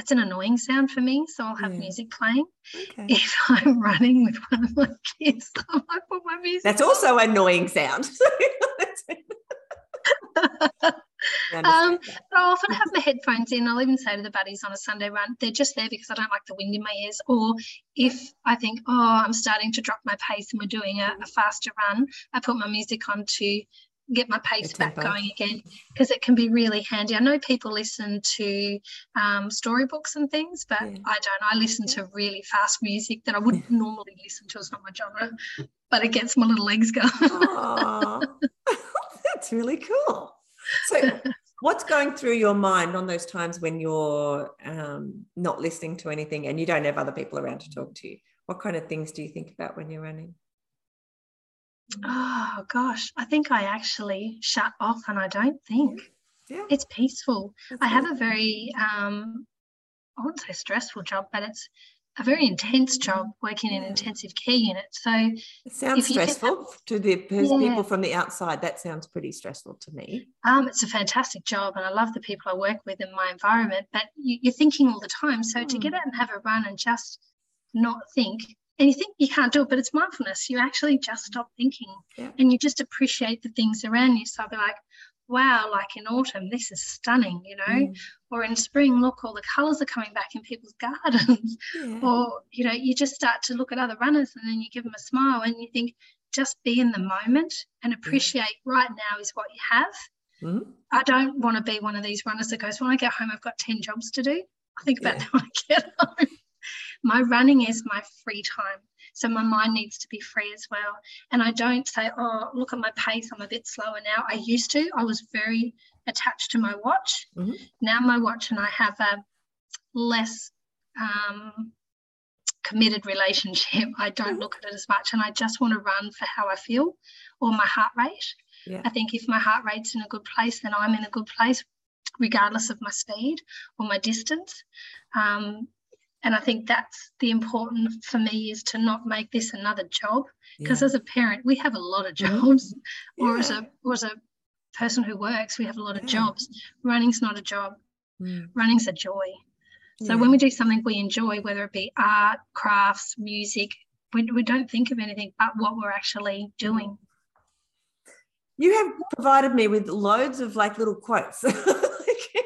it's an annoying sound for me, so I'll have yeah. music playing. Okay. If I'm running with one of my kids, I might put my music. That's also annoying sound. um, but I often have my headphones in. I'll even say to the buddies on a Sunday run, they're just there because I don't like the wind in my ears. Or if I think, oh, I'm starting to drop my pace and we're doing a, a faster run, I put my music on to get my pace back going again because it can be really handy. I know people listen to um, storybooks and things, but yeah. I don't. I listen to really fast music that I wouldn't normally listen to. It's not my genre, but it gets my little legs going. that's really cool. So, what's going through your mind on those times when you're um, not listening to anything and you don't have other people around to talk to you? What kind of things do you think about when you're running? Oh gosh, I think I actually shut off and I don't think. Yeah. It's peaceful. That's I have a very um I wouldn't say stressful job, but it's a very intense job working in intensive care units. So it sounds stressful to the yeah. people from the outside. That sounds pretty stressful to me. Um, it's a fantastic job, and I love the people I work with in my environment. But you, are thinking all the time. So mm. to get hmm. out and have a run and just not think, and you think you can't do it, but it's mindfulness. You actually just stop thinking, yeah. and you just appreciate the things around you. So I'll be like, wow, like in autumn, this is stunning, you know, mm. or in spring, look, all the colours are coming back in people's gardens, yeah. or, you know, you just start to look at other runners and then you give them a smile and you think, just be in the moment and appreciate yeah. right now is what you have. Mm. I don't want to be one of these runners that goes, when I get home, I've got 10 jobs to do. I think about yeah. that when I get home. My running is my free time. So my mind needs to be free as well. And I don't say, oh, look at my pace, I'm a bit slower now. I used to, I was very attached to my watch. Mm-hmm. Now my watch and I have a less um, committed relationship. I don't mm-hmm. look at it as much and I just want to run for how I feel or my heart rate. Yeah. I think if my heart rate's in a good place, then I'm in a good place, regardless of my speed or my distance. Um, and i think that's the important for me is to not make this another job because yeah. as a parent we have a lot of mm-hmm. jobs yeah. or as a or as a person who works we have a lot of yeah. jobs running's not a job mm. running's a joy so when we do something we enjoy whether it be art crafts music we, we don't think of anything but what we're actually doing you have provided me with loads of like little quotes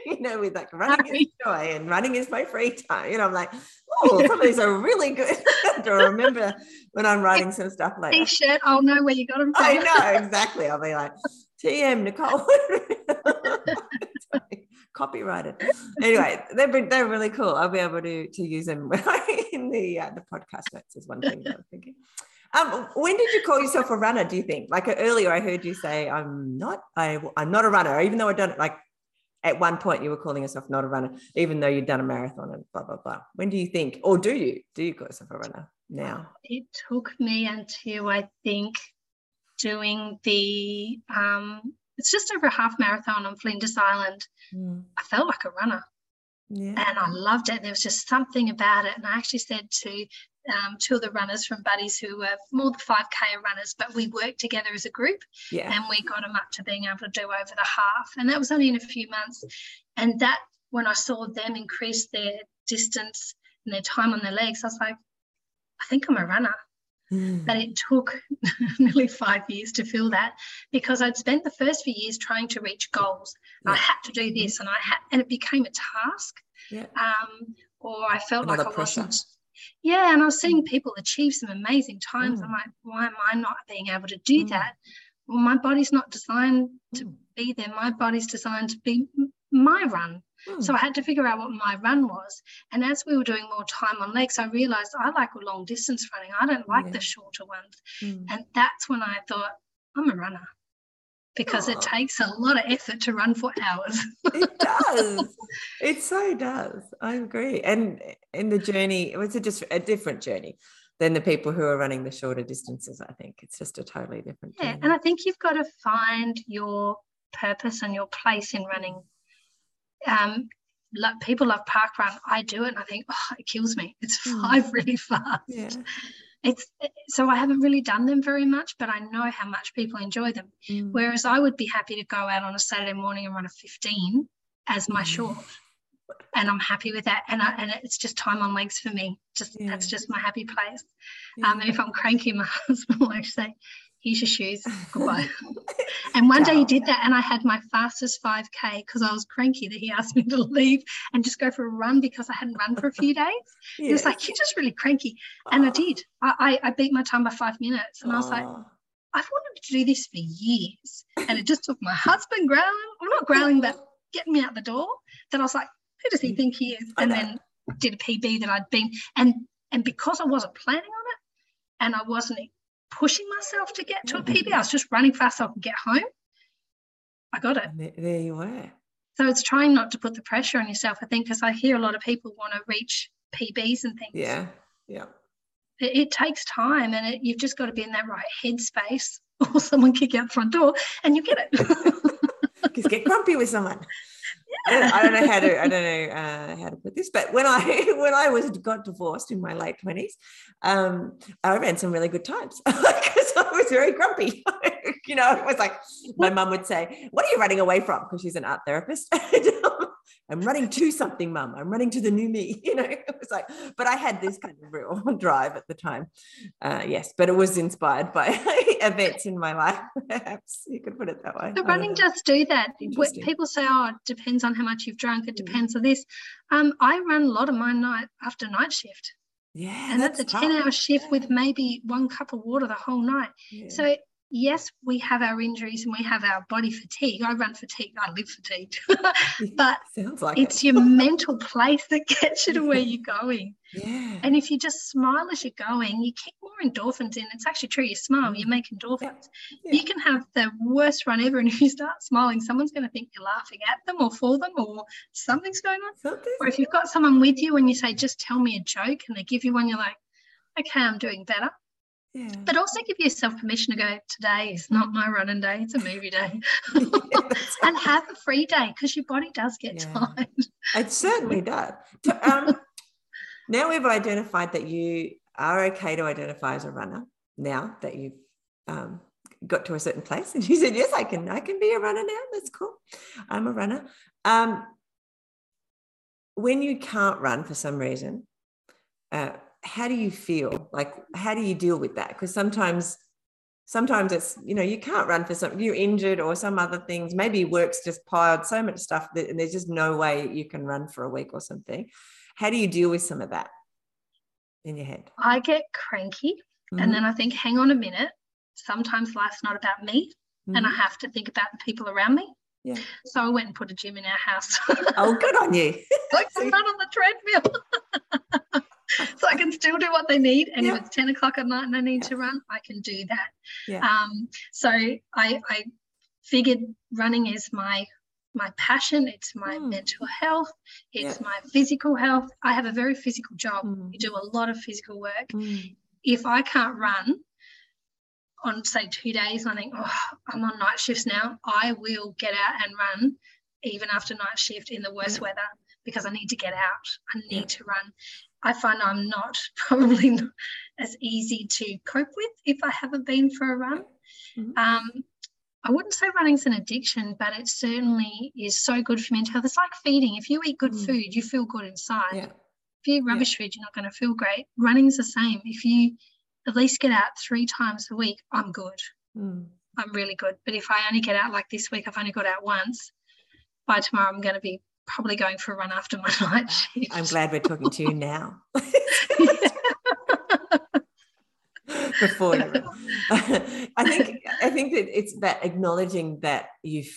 you know, with like running is joy and running is my free time. You know, I'm like, oh, some of these are really good to remember when I'm writing some stuff like T-shirt, I'll know where you got them from. I know, exactly. I'll be like, TM Nicole. copyrighted. Anyway, they're they're really cool. I'll be able to to use them in the uh, the podcast notes. Is one thing that I'm thinking. Um, when did you call yourself a runner? Do you think? Like earlier, I heard you say, "I'm not. I, I'm not a runner," even though I've done it like at one point you were calling yourself not a runner, even though you'd done a marathon and blah, blah, blah. When do you think, or do you, do you call yourself a runner now? It took me until I think doing the, um, it's just over a half marathon on Flinders Island. Mm. I felt like a runner. Yeah. And I loved it. There was just something about it. And I actually said to um, two of the runners from Buddies who were more than 5K runners, but we worked together as a group yeah. and we got them up to being able to do over the half. And that was only in a few months. And that, when I saw them increase their distance and their time on their legs, I was like, I think I'm a runner. Mm. But it took nearly five years to feel that because I'd spent the first few years trying to reach goals. Yeah. I had to do this and I had, and it became a task. Yeah. Um, or I felt Another like I pressure. wasn't yeah and i was seeing people achieve some amazing times mm. i'm like why am i not being able to do mm. that well my body's not designed to mm. be there my body's designed to be my run so mm. i had to figure out what my run was and as we were doing more time on legs i realized i like long distance running i don't like yeah. the shorter ones mm. and that's when i thought i'm a runner because it takes a lot of effort to run for hours. it does. It so does. I agree. And in the journey, it was a just a different journey than the people who are running the shorter distances. I think it's just a totally different. Yeah, and I think you've got to find your purpose and your place in running. Um, like people love park run. I do it, and I think, oh, it kills me. It's hmm. five really fast. Yeah it's so I haven't really done them very much, but I know how much people enjoy them. Mm. Whereas I would be happy to go out on a Saturday morning and run a 15 as my mm. short. And I'm happy with that. And I, and it's just time on legs for me. Just yeah. that's just my happy place. Yeah. Um, and if I'm cranky, my husband will actually say, here's your shoes, goodbye. and one day he did that, and I had my fastest 5K because I was cranky that he asked me to leave and just go for a run because I hadn't run for a few days. He was like, You're just really cranky. And I did. I, I, I, beat my time by five minutes, and I was like, I've wanted to do this for years. And it just took my husband growling, well, not growling, but getting me out the door. That I was like, Who does he mm. think he is? And then did a PB that I'd been, and and because I wasn't planning on it and I wasn't pushing myself to get to a PB. I mm-hmm. was just running fast so I could get home. I got it. There you were. So it's trying not to put the pressure on yourself, I think, because I hear a lot of people want to reach PBs and things. Yeah, yeah. It, it takes time and it, you've just got to be in that right headspace or someone kick out the front door and you get it. Just get grumpy with someone. I, don't, I, don't, know how to I don't know uh, how to put this, but when I when I was got divorced in my late twenties, um, I ran some really good times because I was very grumpy. you know, it was like my mum would say, "What are you running away from?" Because she's an art therapist. I'm running to something, mum. I'm running to the new me. You know, it was like, but I had this kind of real drive at the time. Uh, yes, but it was inspired by events in my life. Perhaps you could put it that way. The running does do that. People say, "Oh, it depends on how much you've drunk. It mm. depends on this." Um, I run a lot of my night after night shift. Yeah, and that's, that's a ten-hour shift with maybe one cup of water the whole night. Yeah. So yes, we have our injuries and we have our body fatigue. I run fatigue, I live fatigued. but like it's it. your mental place that gets you to where you're going. Yeah. And if you just smile as you're going, you kick more endorphins in. It's actually true. You smile, you make endorphins. Yeah. You can have the worst run ever, and if you start smiling, someone's going to think you're laughing at them or for them, or something's going on. Something. Or if you've got someone with you and you say, just tell me a joke, and they give you one, you're like, okay, I'm doing better. Yeah. But also give yourself permission to go, today is not my running day, it's a movie day. yeah, and have a free day because your body does get yeah. tired. It certainly does. Um, now we've identified that you are okay to identify as a runner now that you've um, got to a certain place and you said yes i can i can be a runner now that's cool i'm a runner um, when you can't run for some reason uh, how do you feel like how do you deal with that because sometimes sometimes it's you know you can't run for something you're injured or some other things maybe work's just piled so much stuff that and there's just no way you can run for a week or something how do you deal with some of that in your head i get cranky mm-hmm. and then i think hang on a minute sometimes life's not about me mm-hmm. and i mm-hmm. have to think about the people around me yeah. So I went and put a gym in our house. oh, good on you. like to run on the treadmill. so I can still do what they need. And if it's 10 o'clock at night and I need to run, I can do that. Yeah. Um, so I, I figured running is my my passion it's my mm. mental health it's yeah. my physical health i have a very physical job mm. you do a lot of physical work mm. if i can't run on say two days i think oh i'm on night shifts now i will get out and run even after night shift in the worst yeah. weather because i need to get out i need yeah. to run I find I'm not probably not as easy to cope with if I haven't been for a run. Mm-hmm. Um, I wouldn't say running's an addiction, but it certainly is so good for mental health. It's like feeding. If you eat good mm. food, you feel good inside. Yeah. If you eat rubbish yeah. food, you're not going to feel great. Running's the same. If you at least get out three times a week, I'm good. Mm. I'm really good. But if I only get out like this week, I've only got out once. By tomorrow, I'm going to be probably going for a run after my night shift. I'm glad we're talking to you now. Before I think I think that it's that acknowledging that you've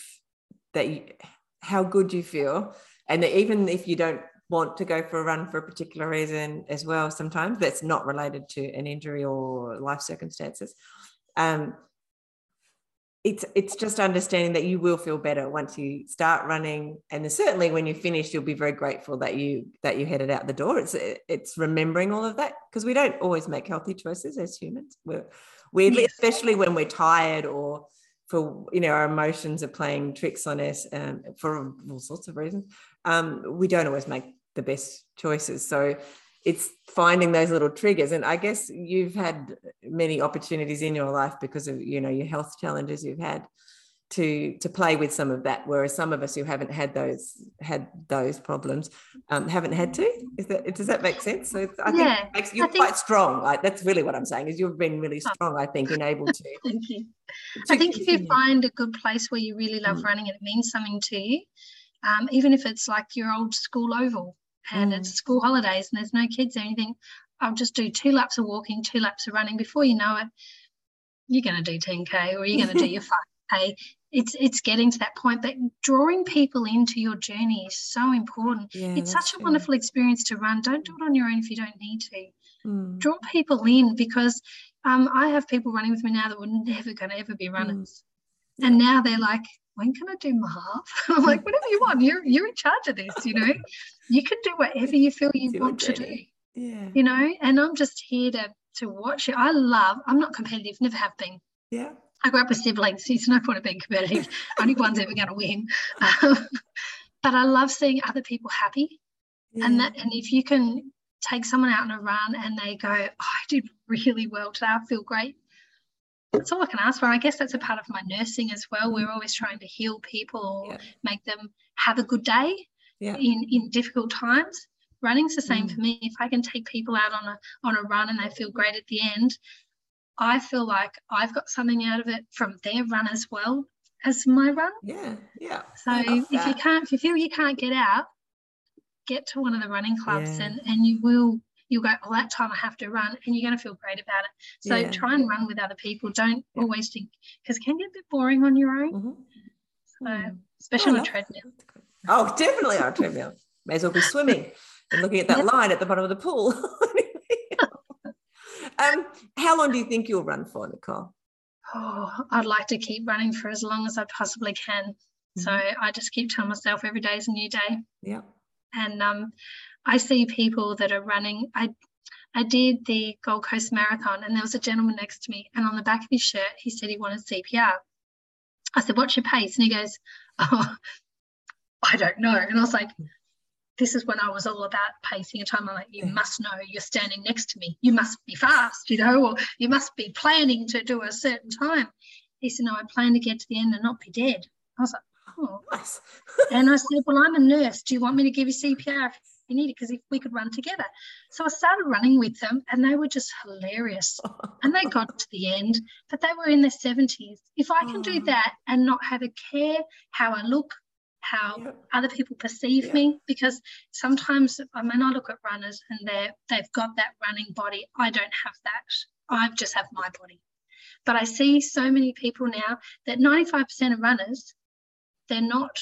that you how good you feel, and that even if you don't want to go for a run for a particular reason as well, sometimes that's not related to an injury or life circumstances. Um, it's it's just understanding that you will feel better once you start running. And certainly when you finish you'll be very grateful that you that you headed out the door. It's it's remembering all of that because we don't always make healthy choices as humans. We're weirdly yes. especially when we're tired or for you know our emotions are playing tricks on us um, for all sorts of reasons um, we don't always make the best choices. So it's finding those little triggers. And i guess you've had many opportunities in your life because of you know your health challenges you've had to to play with some of that whereas some of us who haven't had those had those problems um, haven't had to. Is that does that make sense? So i think yeah, makes you quite strong like that's really what i'm saying is you've been really strong i think and able to thank you. to i think continue. if you find a good place where you really love mm. running and it means something to you um, even if it's like your old school oval and mm. it's school holidays and there's no kids or anything, I'll just do two laps of walking, two laps of running. Before you know it, you're going to do 10k or you're going to do your 5k. It's it's getting to that point, but drawing people into your journey is so important. Yeah, it's such a true. wonderful experience to run. Don't do it on your own if you don't need to. Mm. Draw people in because um, I have people running with me now that were never going to ever be runners, mm. and now they're like, when can I do my half? I'm like, whatever you want. You're you're in charge of this, you know. You can do whatever you feel you do want to do. Yeah. You know, and I'm just here to to watch it. I love, I'm not competitive, never have been. Yeah. I grew up with siblings. There's no point of being competitive. Only one's ever going to win. Um, but I love seeing other people happy. Yeah. And that and if you can take someone out on a run and they go, oh, I did really well today, I feel great. That's all I can ask for. I guess that's a part of my nursing as well. We're always trying to heal people or yeah. make them have a good day yeah. in, in difficult times. Running's the same mm. for me. If I can take people out on a on a run and they feel great at the end, I feel like I've got something out of it from their run as well as my run. Yeah, yeah. So if you can't, if you feel you can't get out, get to one of the running clubs yeah. and and you will you'll go, oh, that time I have to run, and you're going to feel great about it. So yeah. try and run with other people. Don't yeah. always think because it can get a bit boring on your own. Mm-hmm. So mm. especially oh, on a treadmill. Oh, definitely on a treadmill. May as well be swimming and looking at that line at the bottom of the pool. um, how long do you think you'll run for, Nicole? Oh, I'd like to keep running for as long as I possibly can. Mm-hmm. So I just keep telling myself every day is a new day. Yeah. And um, I see people that are running. I I did the Gold Coast Marathon, and there was a gentleman next to me, and on the back of his shirt, he said he wanted CPR. I said, "What's your pace?" And he goes, "Oh, I don't know." And I was like, "This is when I was all about pacing a time. I'm like, you must know you're standing next to me. You must be fast, you know, or you must be planning to do a certain time." He said, "No, I plan to get to the end and not be dead." I was like, "Oh, nice." and I said, "Well, I'm a nurse. Do you want me to give you CPR you need it because if we could run together. So I started running with them and they were just hilarious. and they got to the end, but they were in their 70s. If I can do that and not have a care how I look, how yep. other people perceive yep. me, because sometimes I mean I look at runners and they're they've got that running body. I don't have that. I just have my body. But I see so many people now that 95% of runners, they're not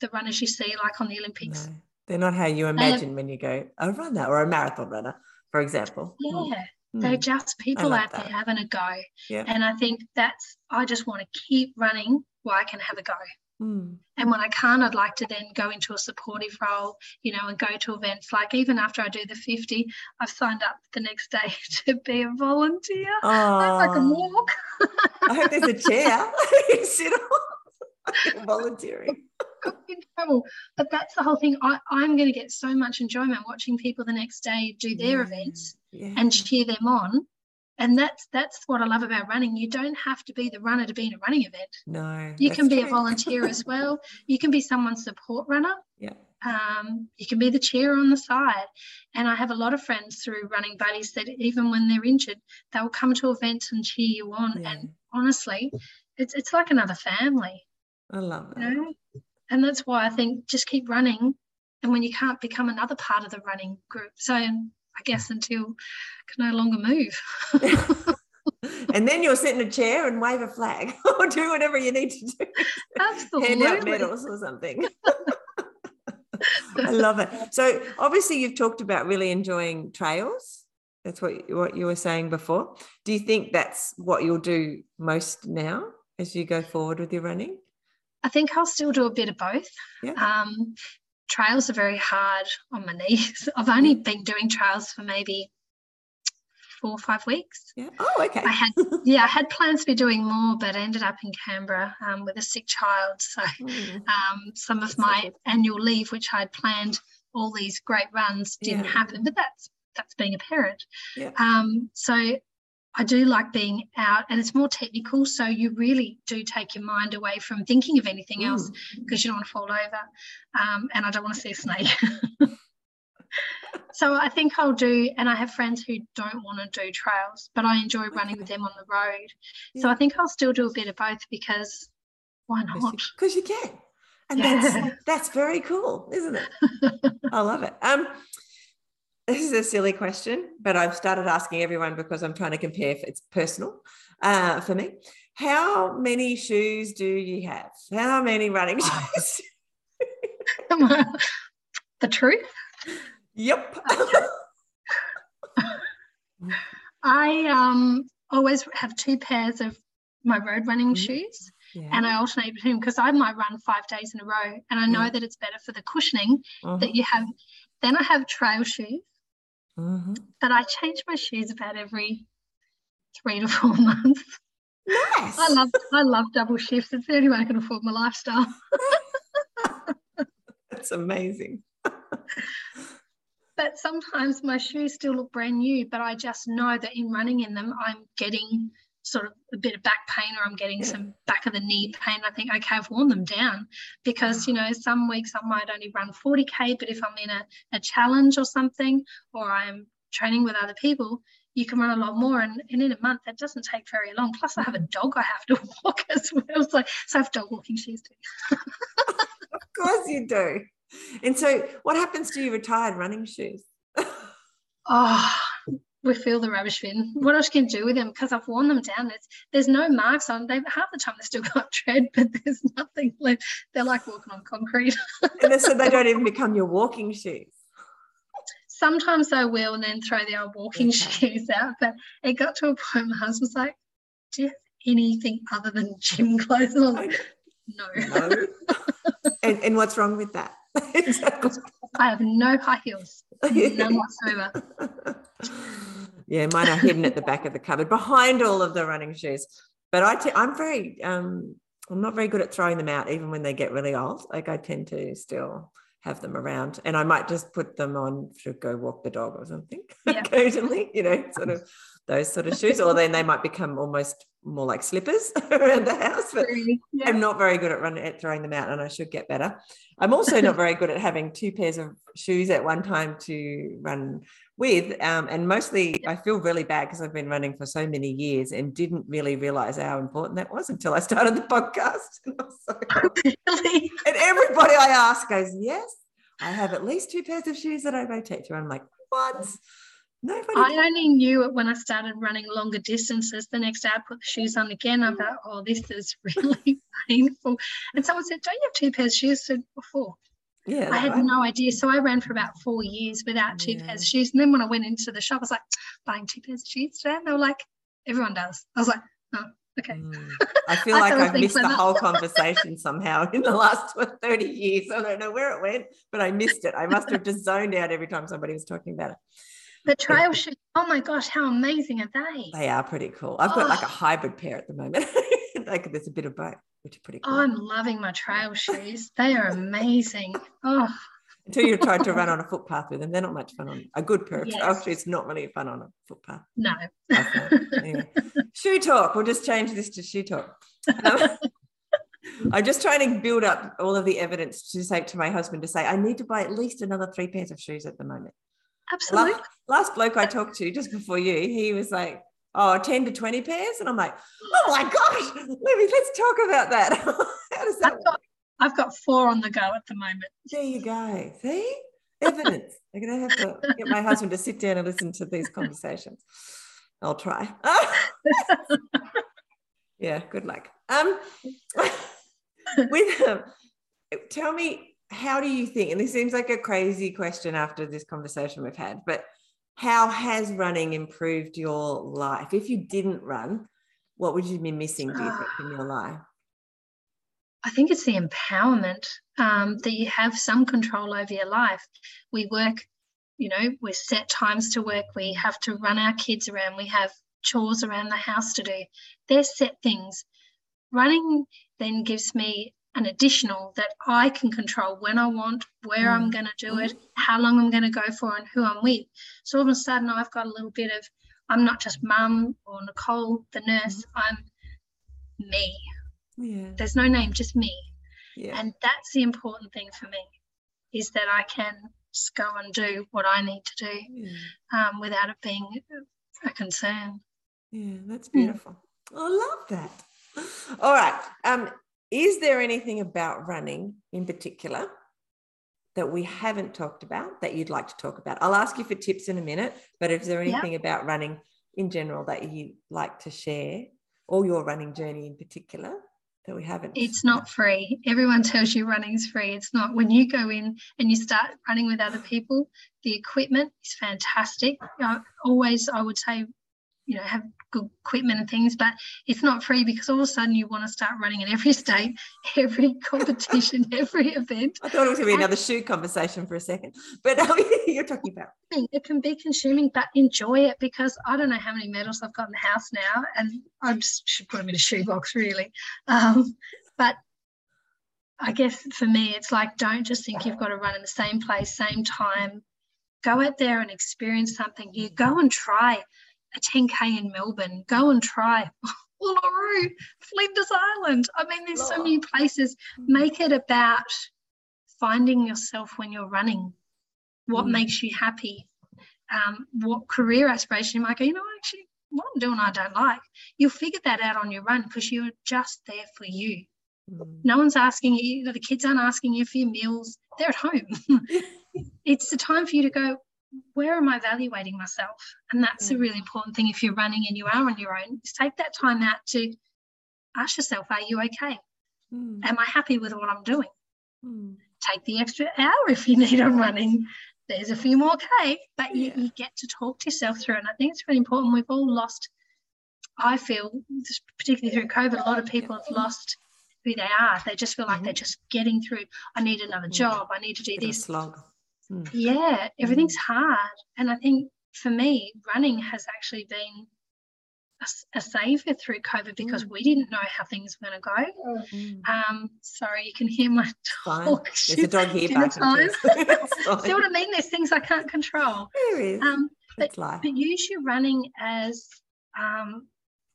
the runners you see like on the Olympics. No. They're not how you imagine um, when you go a runner or a marathon runner, for example. Yeah. Mm. They're just people out that. there having a go. Yeah. And I think that's, I just want to keep running where I can have a go. Mm. And when I can't, I'd like to then go into a supportive role, you know, and go to events. Like even after I do the 50, I've signed up the next day to be a volunteer. Oh. I can walk. I hope there's a chair you sit on volunteering in trouble. But that's the whole thing. I, I'm going to get so much enjoyment watching people the next day do their yeah. events yeah. and cheer them on. And that's that's what I love about running. You don't have to be the runner to be in a running event. No. You can be true. a volunteer as well. You can be someone's support runner. Yeah. Um, you can be the cheer on the side. And I have a lot of friends through running buddies that even when they're injured, they'll come to events and cheer you on. Yeah. And honestly, it's it's like another family. I love it. You know? And that's why I think just keep running. And when you can't become another part of the running group. So I guess until I can no longer move. and then you'll sit in a chair and wave a flag or do whatever you need to do. Absolutely. Hand out medals or something. I love it. So obviously you've talked about really enjoying trails. That's what what you were saying before. Do you think that's what you'll do most now as you go forward with your running? I think I'll still do a bit of both. Yeah. Um, trails are very hard on my knees. I've only been doing trails for maybe four or five weeks. Yeah. Oh, okay. I had yeah, I had plans to be doing more, but I ended up in Canberra um, with a sick child. So mm. um, some of my annual leave, which I'd planned all these great runs, didn't yeah. happen. But that's that's being a parent. Yeah. Um, so I do like being out and it's more technical. So you really do take your mind away from thinking of anything mm. else because you don't want to fall over. Um, and I don't want to see a snake. so I think I'll do, and I have friends who don't want to do trails, but I enjoy running with them on the road. Yeah. So I think I'll still do a bit of both because why not? Because you can. And that's that's very cool, isn't it? I love it. Um, this is a silly question, but I've started asking everyone because I'm trying to compare. If it's personal uh, for me. How many shoes do you have? How many running shoes? the truth? Yep. I um, always have two pairs of my road running mm-hmm. shoes. Yeah. And I alternate between because I might run five days in a row, and I know yeah. that it's better for the cushioning uh-huh. that you have. Then I have trail shoes, Mm-hmm. But I change my shoes about every three to four months. Nice. I love I love double shifts. It's the only way I can afford my lifestyle. That's amazing. but sometimes my shoes still look brand new, but I just know that in running in them, I'm getting sort of a bit of back pain or I'm getting some back of the knee pain. I think, okay, I've worn them down because, mm. you know, some weeks I might only run 40K, but if I'm in a, a challenge or something, or I'm training with other people, you can run a lot more. And, and in a month, that doesn't take very long. Plus, I have a mm-hmm. dog I have to walk as well. So, so I have dog walking shoes too. of course you do. And so, what happens to your retired running shoes? oh, we feel the rubbish bin. What else can you do with them? Because I've worn them down. There's there's no marks on. They half the time they still got tread, but there's nothing left. They're like walking on concrete. and so they don't even become your walking shoes. Sometimes I will, and then throw the old walking okay. shoes out. But it got to a point. My husband's like, "Do you have anything other than gym clothes?" And I was like, "No." no. and and what's wrong with that? I have no high heels, none whatsoever. Yeah, mine are hidden at the back of the cupboard behind all of the running shoes. But I t- I'm very, um, I'm not very good at throwing them out, even when they get really old. Like I tend to still have them around, and I might just put them on to go walk the dog or something yeah. occasionally. You know, sort of those sort of shoes, or then they might become almost more like slippers around the house. But yeah. I'm not very good at running at throwing them out, and I should get better. I'm also not very good at having two pairs of shoes at one time to run with. Um, and mostly, I feel really bad because I've been running for so many years and didn't really realize how important that was until I started the podcast. And, so, really? and everybody I ask goes, Yes, I have at least two pairs of shoes that I rotate through. I'm like, What? Nobody I only knew it when I started running longer distances. The next day I put the shoes on again. I thought, oh, this is really painful. And someone said, Don't you have two pairs of shoes? I said, Before. Yeah, I had right. no idea. So I ran for about four years without two yeah. pairs of shoes. And then when I went into the shop, I was like, buying two pairs of shoes today. And they were like, everyone does. I was like, oh, okay. Mm. I feel like I've missed the whole conversation somehow in the last 30 years. I don't know where it went, but I missed it. I must have just zoned out every time somebody was talking about it. The trail shoes, oh my gosh, how amazing are they? They are pretty cool. I've got oh. like a hybrid pair at the moment. like there's a bit of both, which is pretty cool. Oh, I'm loving my trail shoes. they are amazing. Oh. Until you tried to run on a footpath with them, they're not much fun on a good pair of yes. trail shoes. Not really fun on a footpath. No. anyway. Shoe talk. We'll just change this to shoe talk. Um, I'm just trying to build up all of the evidence to say to my husband to say I need to buy at least another three pairs of shoes at the moment. Absolutely. Last, last bloke I talked to just before you, he was like, oh, 10 to 20 pairs. And I'm like, oh my gosh, let's talk about that. How does that I've got, I've got four on the go at the moment. There you go. See? Evidence. I'm going to have to get my husband to sit down and listen to these conversations. I'll try. yeah, good luck. Um, with um, tell me how do you think, and this seems like a crazy question after this conversation we've had, but how has running improved your life? If you didn't run, what would you be missing, do you think, in your life? I think it's the empowerment um, that you have some control over your life. We work, you know, we're set times to work. We have to run our kids around. We have chores around the house to do. They're set things. Running then gives me an additional that I can control when I want, where mm. I'm going to do it, mm-hmm. how long I'm going to go for, and who I'm with. So all of a sudden, I've got a little bit of I'm not just mum or Nicole, the nurse. Mm. I'm me. Yeah. There's no name, just me. Yeah. And that's the important thing for me is that I can just go and do what I need to do yeah. um, without it being a concern. Yeah, that's beautiful. Mm. I love that. All right. Um, is there anything about running in particular that we haven't talked about that you'd like to talk about? I'll ask you for tips in a minute, but is there anything yeah. about running in general that you'd like to share or your running journey in particular that we haven't? It's not free. Everyone tells you running's free. It's not. When you go in and you start running with other people, the equipment is fantastic. I always, I would say, you know have good equipment and things but it's not free because all of a sudden you want to start running in every state every competition every event. I thought it was going to be another shoe conversation for a second but you're talking about it. Can be consuming but enjoy it because i don't know how many medals i've got in the house now and i just should put them in a shoebox really. Um, but I guess for me, it's like don't just think you've got to run in the same place, same time. Go out there and experience something You Go and try a 10K in Melbourne. Go and try Uluru, Flinders Island. I mean, there's so many places. Make it about finding yourself when you're running. What mm. makes you happy? Um, what career aspiration you might go, you know, actually, what I'm doing I don't like. You'll figure that out on your run because you're just there for you. Mm. No one's asking you, the kids aren't asking you for your meals, they're at home. it's the time for you to go, where am I evaluating myself? And that's mm. a really important thing if you're running and you are on your own, is take that time out to ask yourself, are you okay? Mm. Am I happy with what I'm doing? Mm. Take the extra hour if you need on running. There's a few more K, but yeah. you, you get to talk to yourself through. And I think it's really important. We've all lost, I feel, particularly through COVID, a lot of people have lost who they are. They just feel like mm-hmm. they're just getting through. I need another job. I need to do this. Slog. Mm. Yeah, everything's mm. hard. And I think for me, running has actually been a, a savior through COVID because mm. we didn't know how things were going to go. Mm. Um, sorry, you can hear my dog. There's a dog here back. See what I mean? There's things I can't control. There is. Um, but, but use your running as um,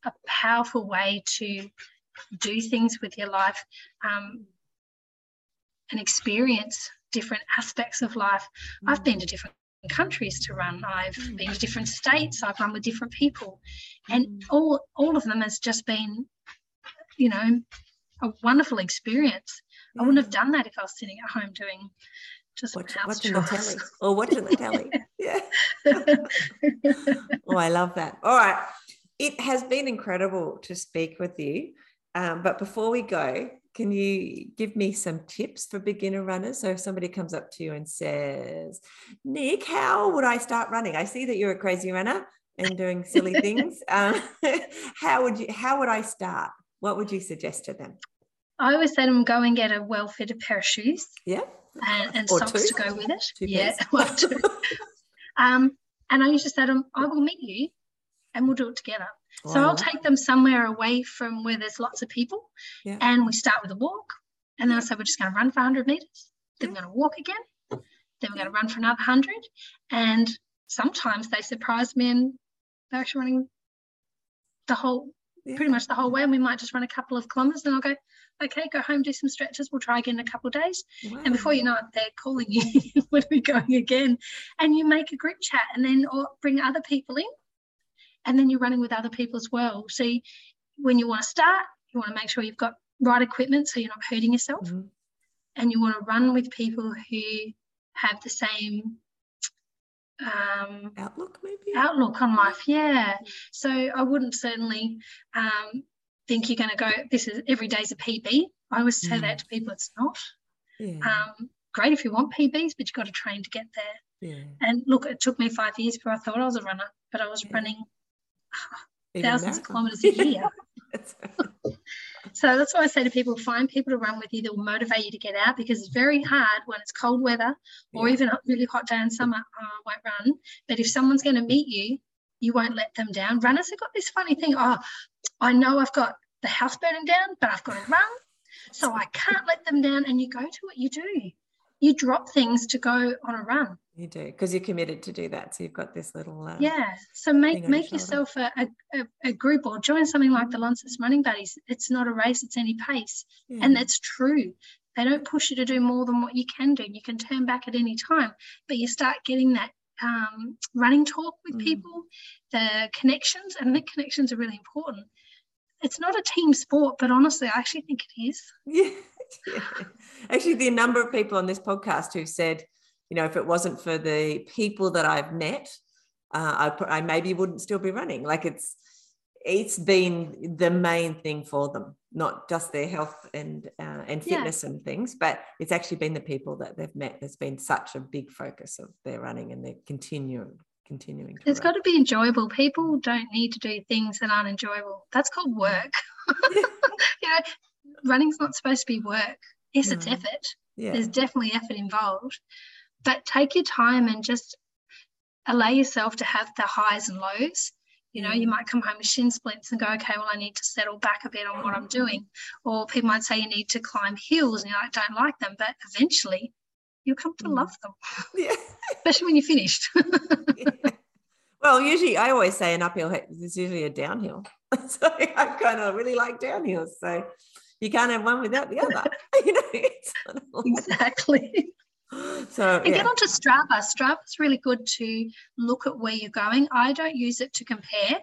a powerful way to do things with your life um, and experience different aspects of life. Mm. I've been to different countries to run. I've mm. been to different states. I've run with different people, and mm. all all of them has just been, you know, a wonderful experience. I wouldn't have done that if I was sitting at home doing just Watch, watching the telly or watching the telly. yeah. oh, I love that. All right. It has been incredible to speak with you. Um, but before we go, can you give me some tips for beginner runners? So if somebody comes up to you and says, Nick, how would I start running? I see that you're a crazy runner and doing silly things. Um, how would you how would I start? What would you suggest to them? I always say to them, go and get a well-fitted pair of shoes. Yeah. And, and socks two. to go with it. Two yeah. Well, um, and I used to say to them, I will meet you and we'll do it together. So I'll take them somewhere away from where there's lots of people. Yeah. And we start with a walk. And then I say, we're just going to run for 100 meters. Then we're going to walk again. Then we're going to run for another 100. And sometimes they surprise me and they're actually running the whole, yeah. pretty much the whole way. And we might just run a couple of kilometers. And I'll go, okay, go home, do some stretches. We'll try again in a couple of days. Wow. And before you know it, they're calling you, when we're going again? And you make a group chat and then or bring other people in and then you're running with other people as well. So when you want to start, you want to make sure you've got right equipment so you're not hurting yourself. Mm-hmm. And you want to run with people who have the same um, outlook, maybe outlook on life. Yeah. So I wouldn't certainly um, think you're going to go. This is every day's a PB. I always say that to people. It's not. Yeah. Um, great if you want PBs, but you've got to train to get there. Yeah. And look, it took me five years before I thought I was a runner, but I was yeah. running thousands of kilometers a year. so that's why I say to people find people to run with you that will motivate you to get out because it's very hard when it's cold weather or yeah. even a really hot day in summer. Oh, I won't run. But if someone's going to meet you, you won't let them down. Runners have got this funny thing. Oh, I know I've got the house burning down, but I've got to run. So I can't let them down. And you go to it, you do you drop things to go on a run. You do because you're committed to do that. So you've got this little uh, yeah. So make make yourself a, a, a, group or join something like the Launceston Running Buddies. It's not a race; it's any pace, yeah. and that's true. They don't push you to do more than what you can do. You can turn back at any time, but you start getting that um, running talk with mm. people, the connections, and the connections are really important. It's not a team sport, but honestly, I actually think it is. Yeah yeah. Actually, the number of people on this podcast who said, you know, if it wasn't for the people that I've met, uh, I, I maybe wouldn't still be running. Like it's, it's been the main thing for them, not just their health and uh, and fitness yeah. and things, but it's actually been the people that they've met that's been such a big focus of their running and their continuing continuing. it's run. got to be enjoyable. People don't need to do things that aren't enjoyable. That's called work. you know, running's not supposed to be work. Yes, no. it's effort. Yeah. There's definitely effort involved. But take your time and just allow yourself to have the highs and lows You know, you might come home with shin splints and go, okay, well, I need to settle back a bit on what I'm doing. Or people might say you need to climb hills and you like, don't like them, but eventually you'll come to mm. love them. Yeah. Especially when you're finished. yeah. Well, usually I always say an uphill is usually a downhill. so I kind of really like downhills. So you can't have one without the other. you know, exactly. So and yeah. get onto Strava. Strava is really good to look at where you're going. I don't use it to compare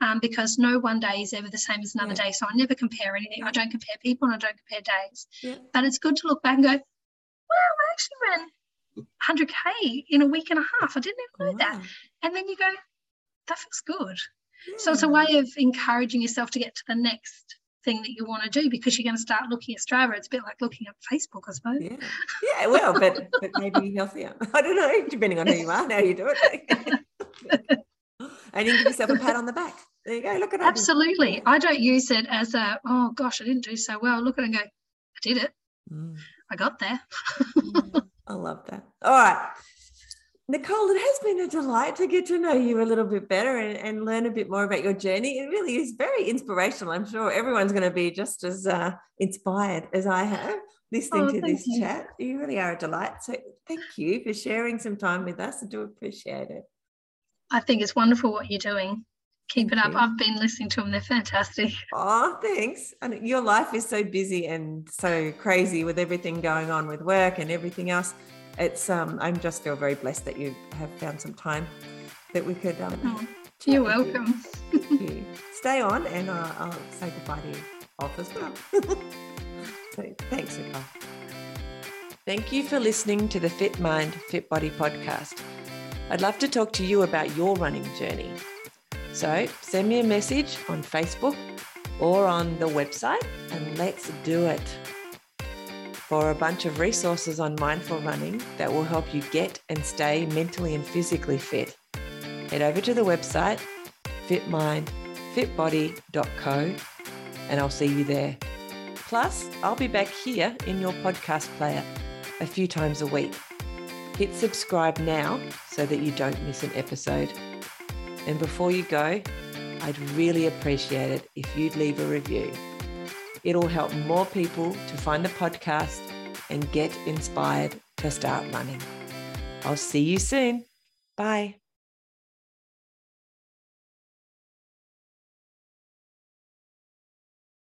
um, because no one day is ever the same as another yeah. day. So I never compare anything. I don't compare people and I don't compare days. Yeah. But it's good to look back and go, well, I actually ran 100k in a week and a half. I didn't even know wow. that. And then you go, that feels good. So it's a way of encouraging yourself to get to the next thing that you want to do because you're going to start looking at Strava. It's a bit like looking at Facebook, I suppose. Yeah, yeah well, but, but maybe healthier. I don't know, depending on who you are how you do it. and you give yourself a pat on the back. There you go. Look at it. Absolutely. I don't use it as a, oh gosh, I didn't do so well. Look at it and go, I did it. Mm. I got there. mm, I love that. All right. Nicole, it has been a delight to get to know you a little bit better and, and learn a bit more about your journey. It really is very inspirational. I'm sure everyone's going to be just as uh, inspired as I have listening oh, to this you. chat. You really are a delight. So thank you for sharing some time with us. I do appreciate it. I think it's wonderful what you're doing. Keep thank it up. You. I've been listening to them. They're fantastic. Oh, thanks. And your life is so busy and so crazy with everything going on with work and everything else it's um, I'm just feel very blessed that you have found some time that we could. Um, oh, you're welcome. You. Stay on, and uh, I'll say goodbye to you off as well. so thanks, Nicole. Thank you for listening to the Fit Mind, Fit Body podcast. I'd love to talk to you about your running journey. So send me a message on Facebook or on the website and let's do it for a bunch of resources on mindful running that will help you get and stay mentally and physically fit. Head over to the website fitmindfitbody.co and I'll see you there. Plus, I'll be back here in your podcast player a few times a week. Hit subscribe now so that you don't miss an episode. And before you go, I'd really appreciate it if you'd leave a review. It'll help more people to find the podcast and get inspired to start running. I'll see you soon. Bye.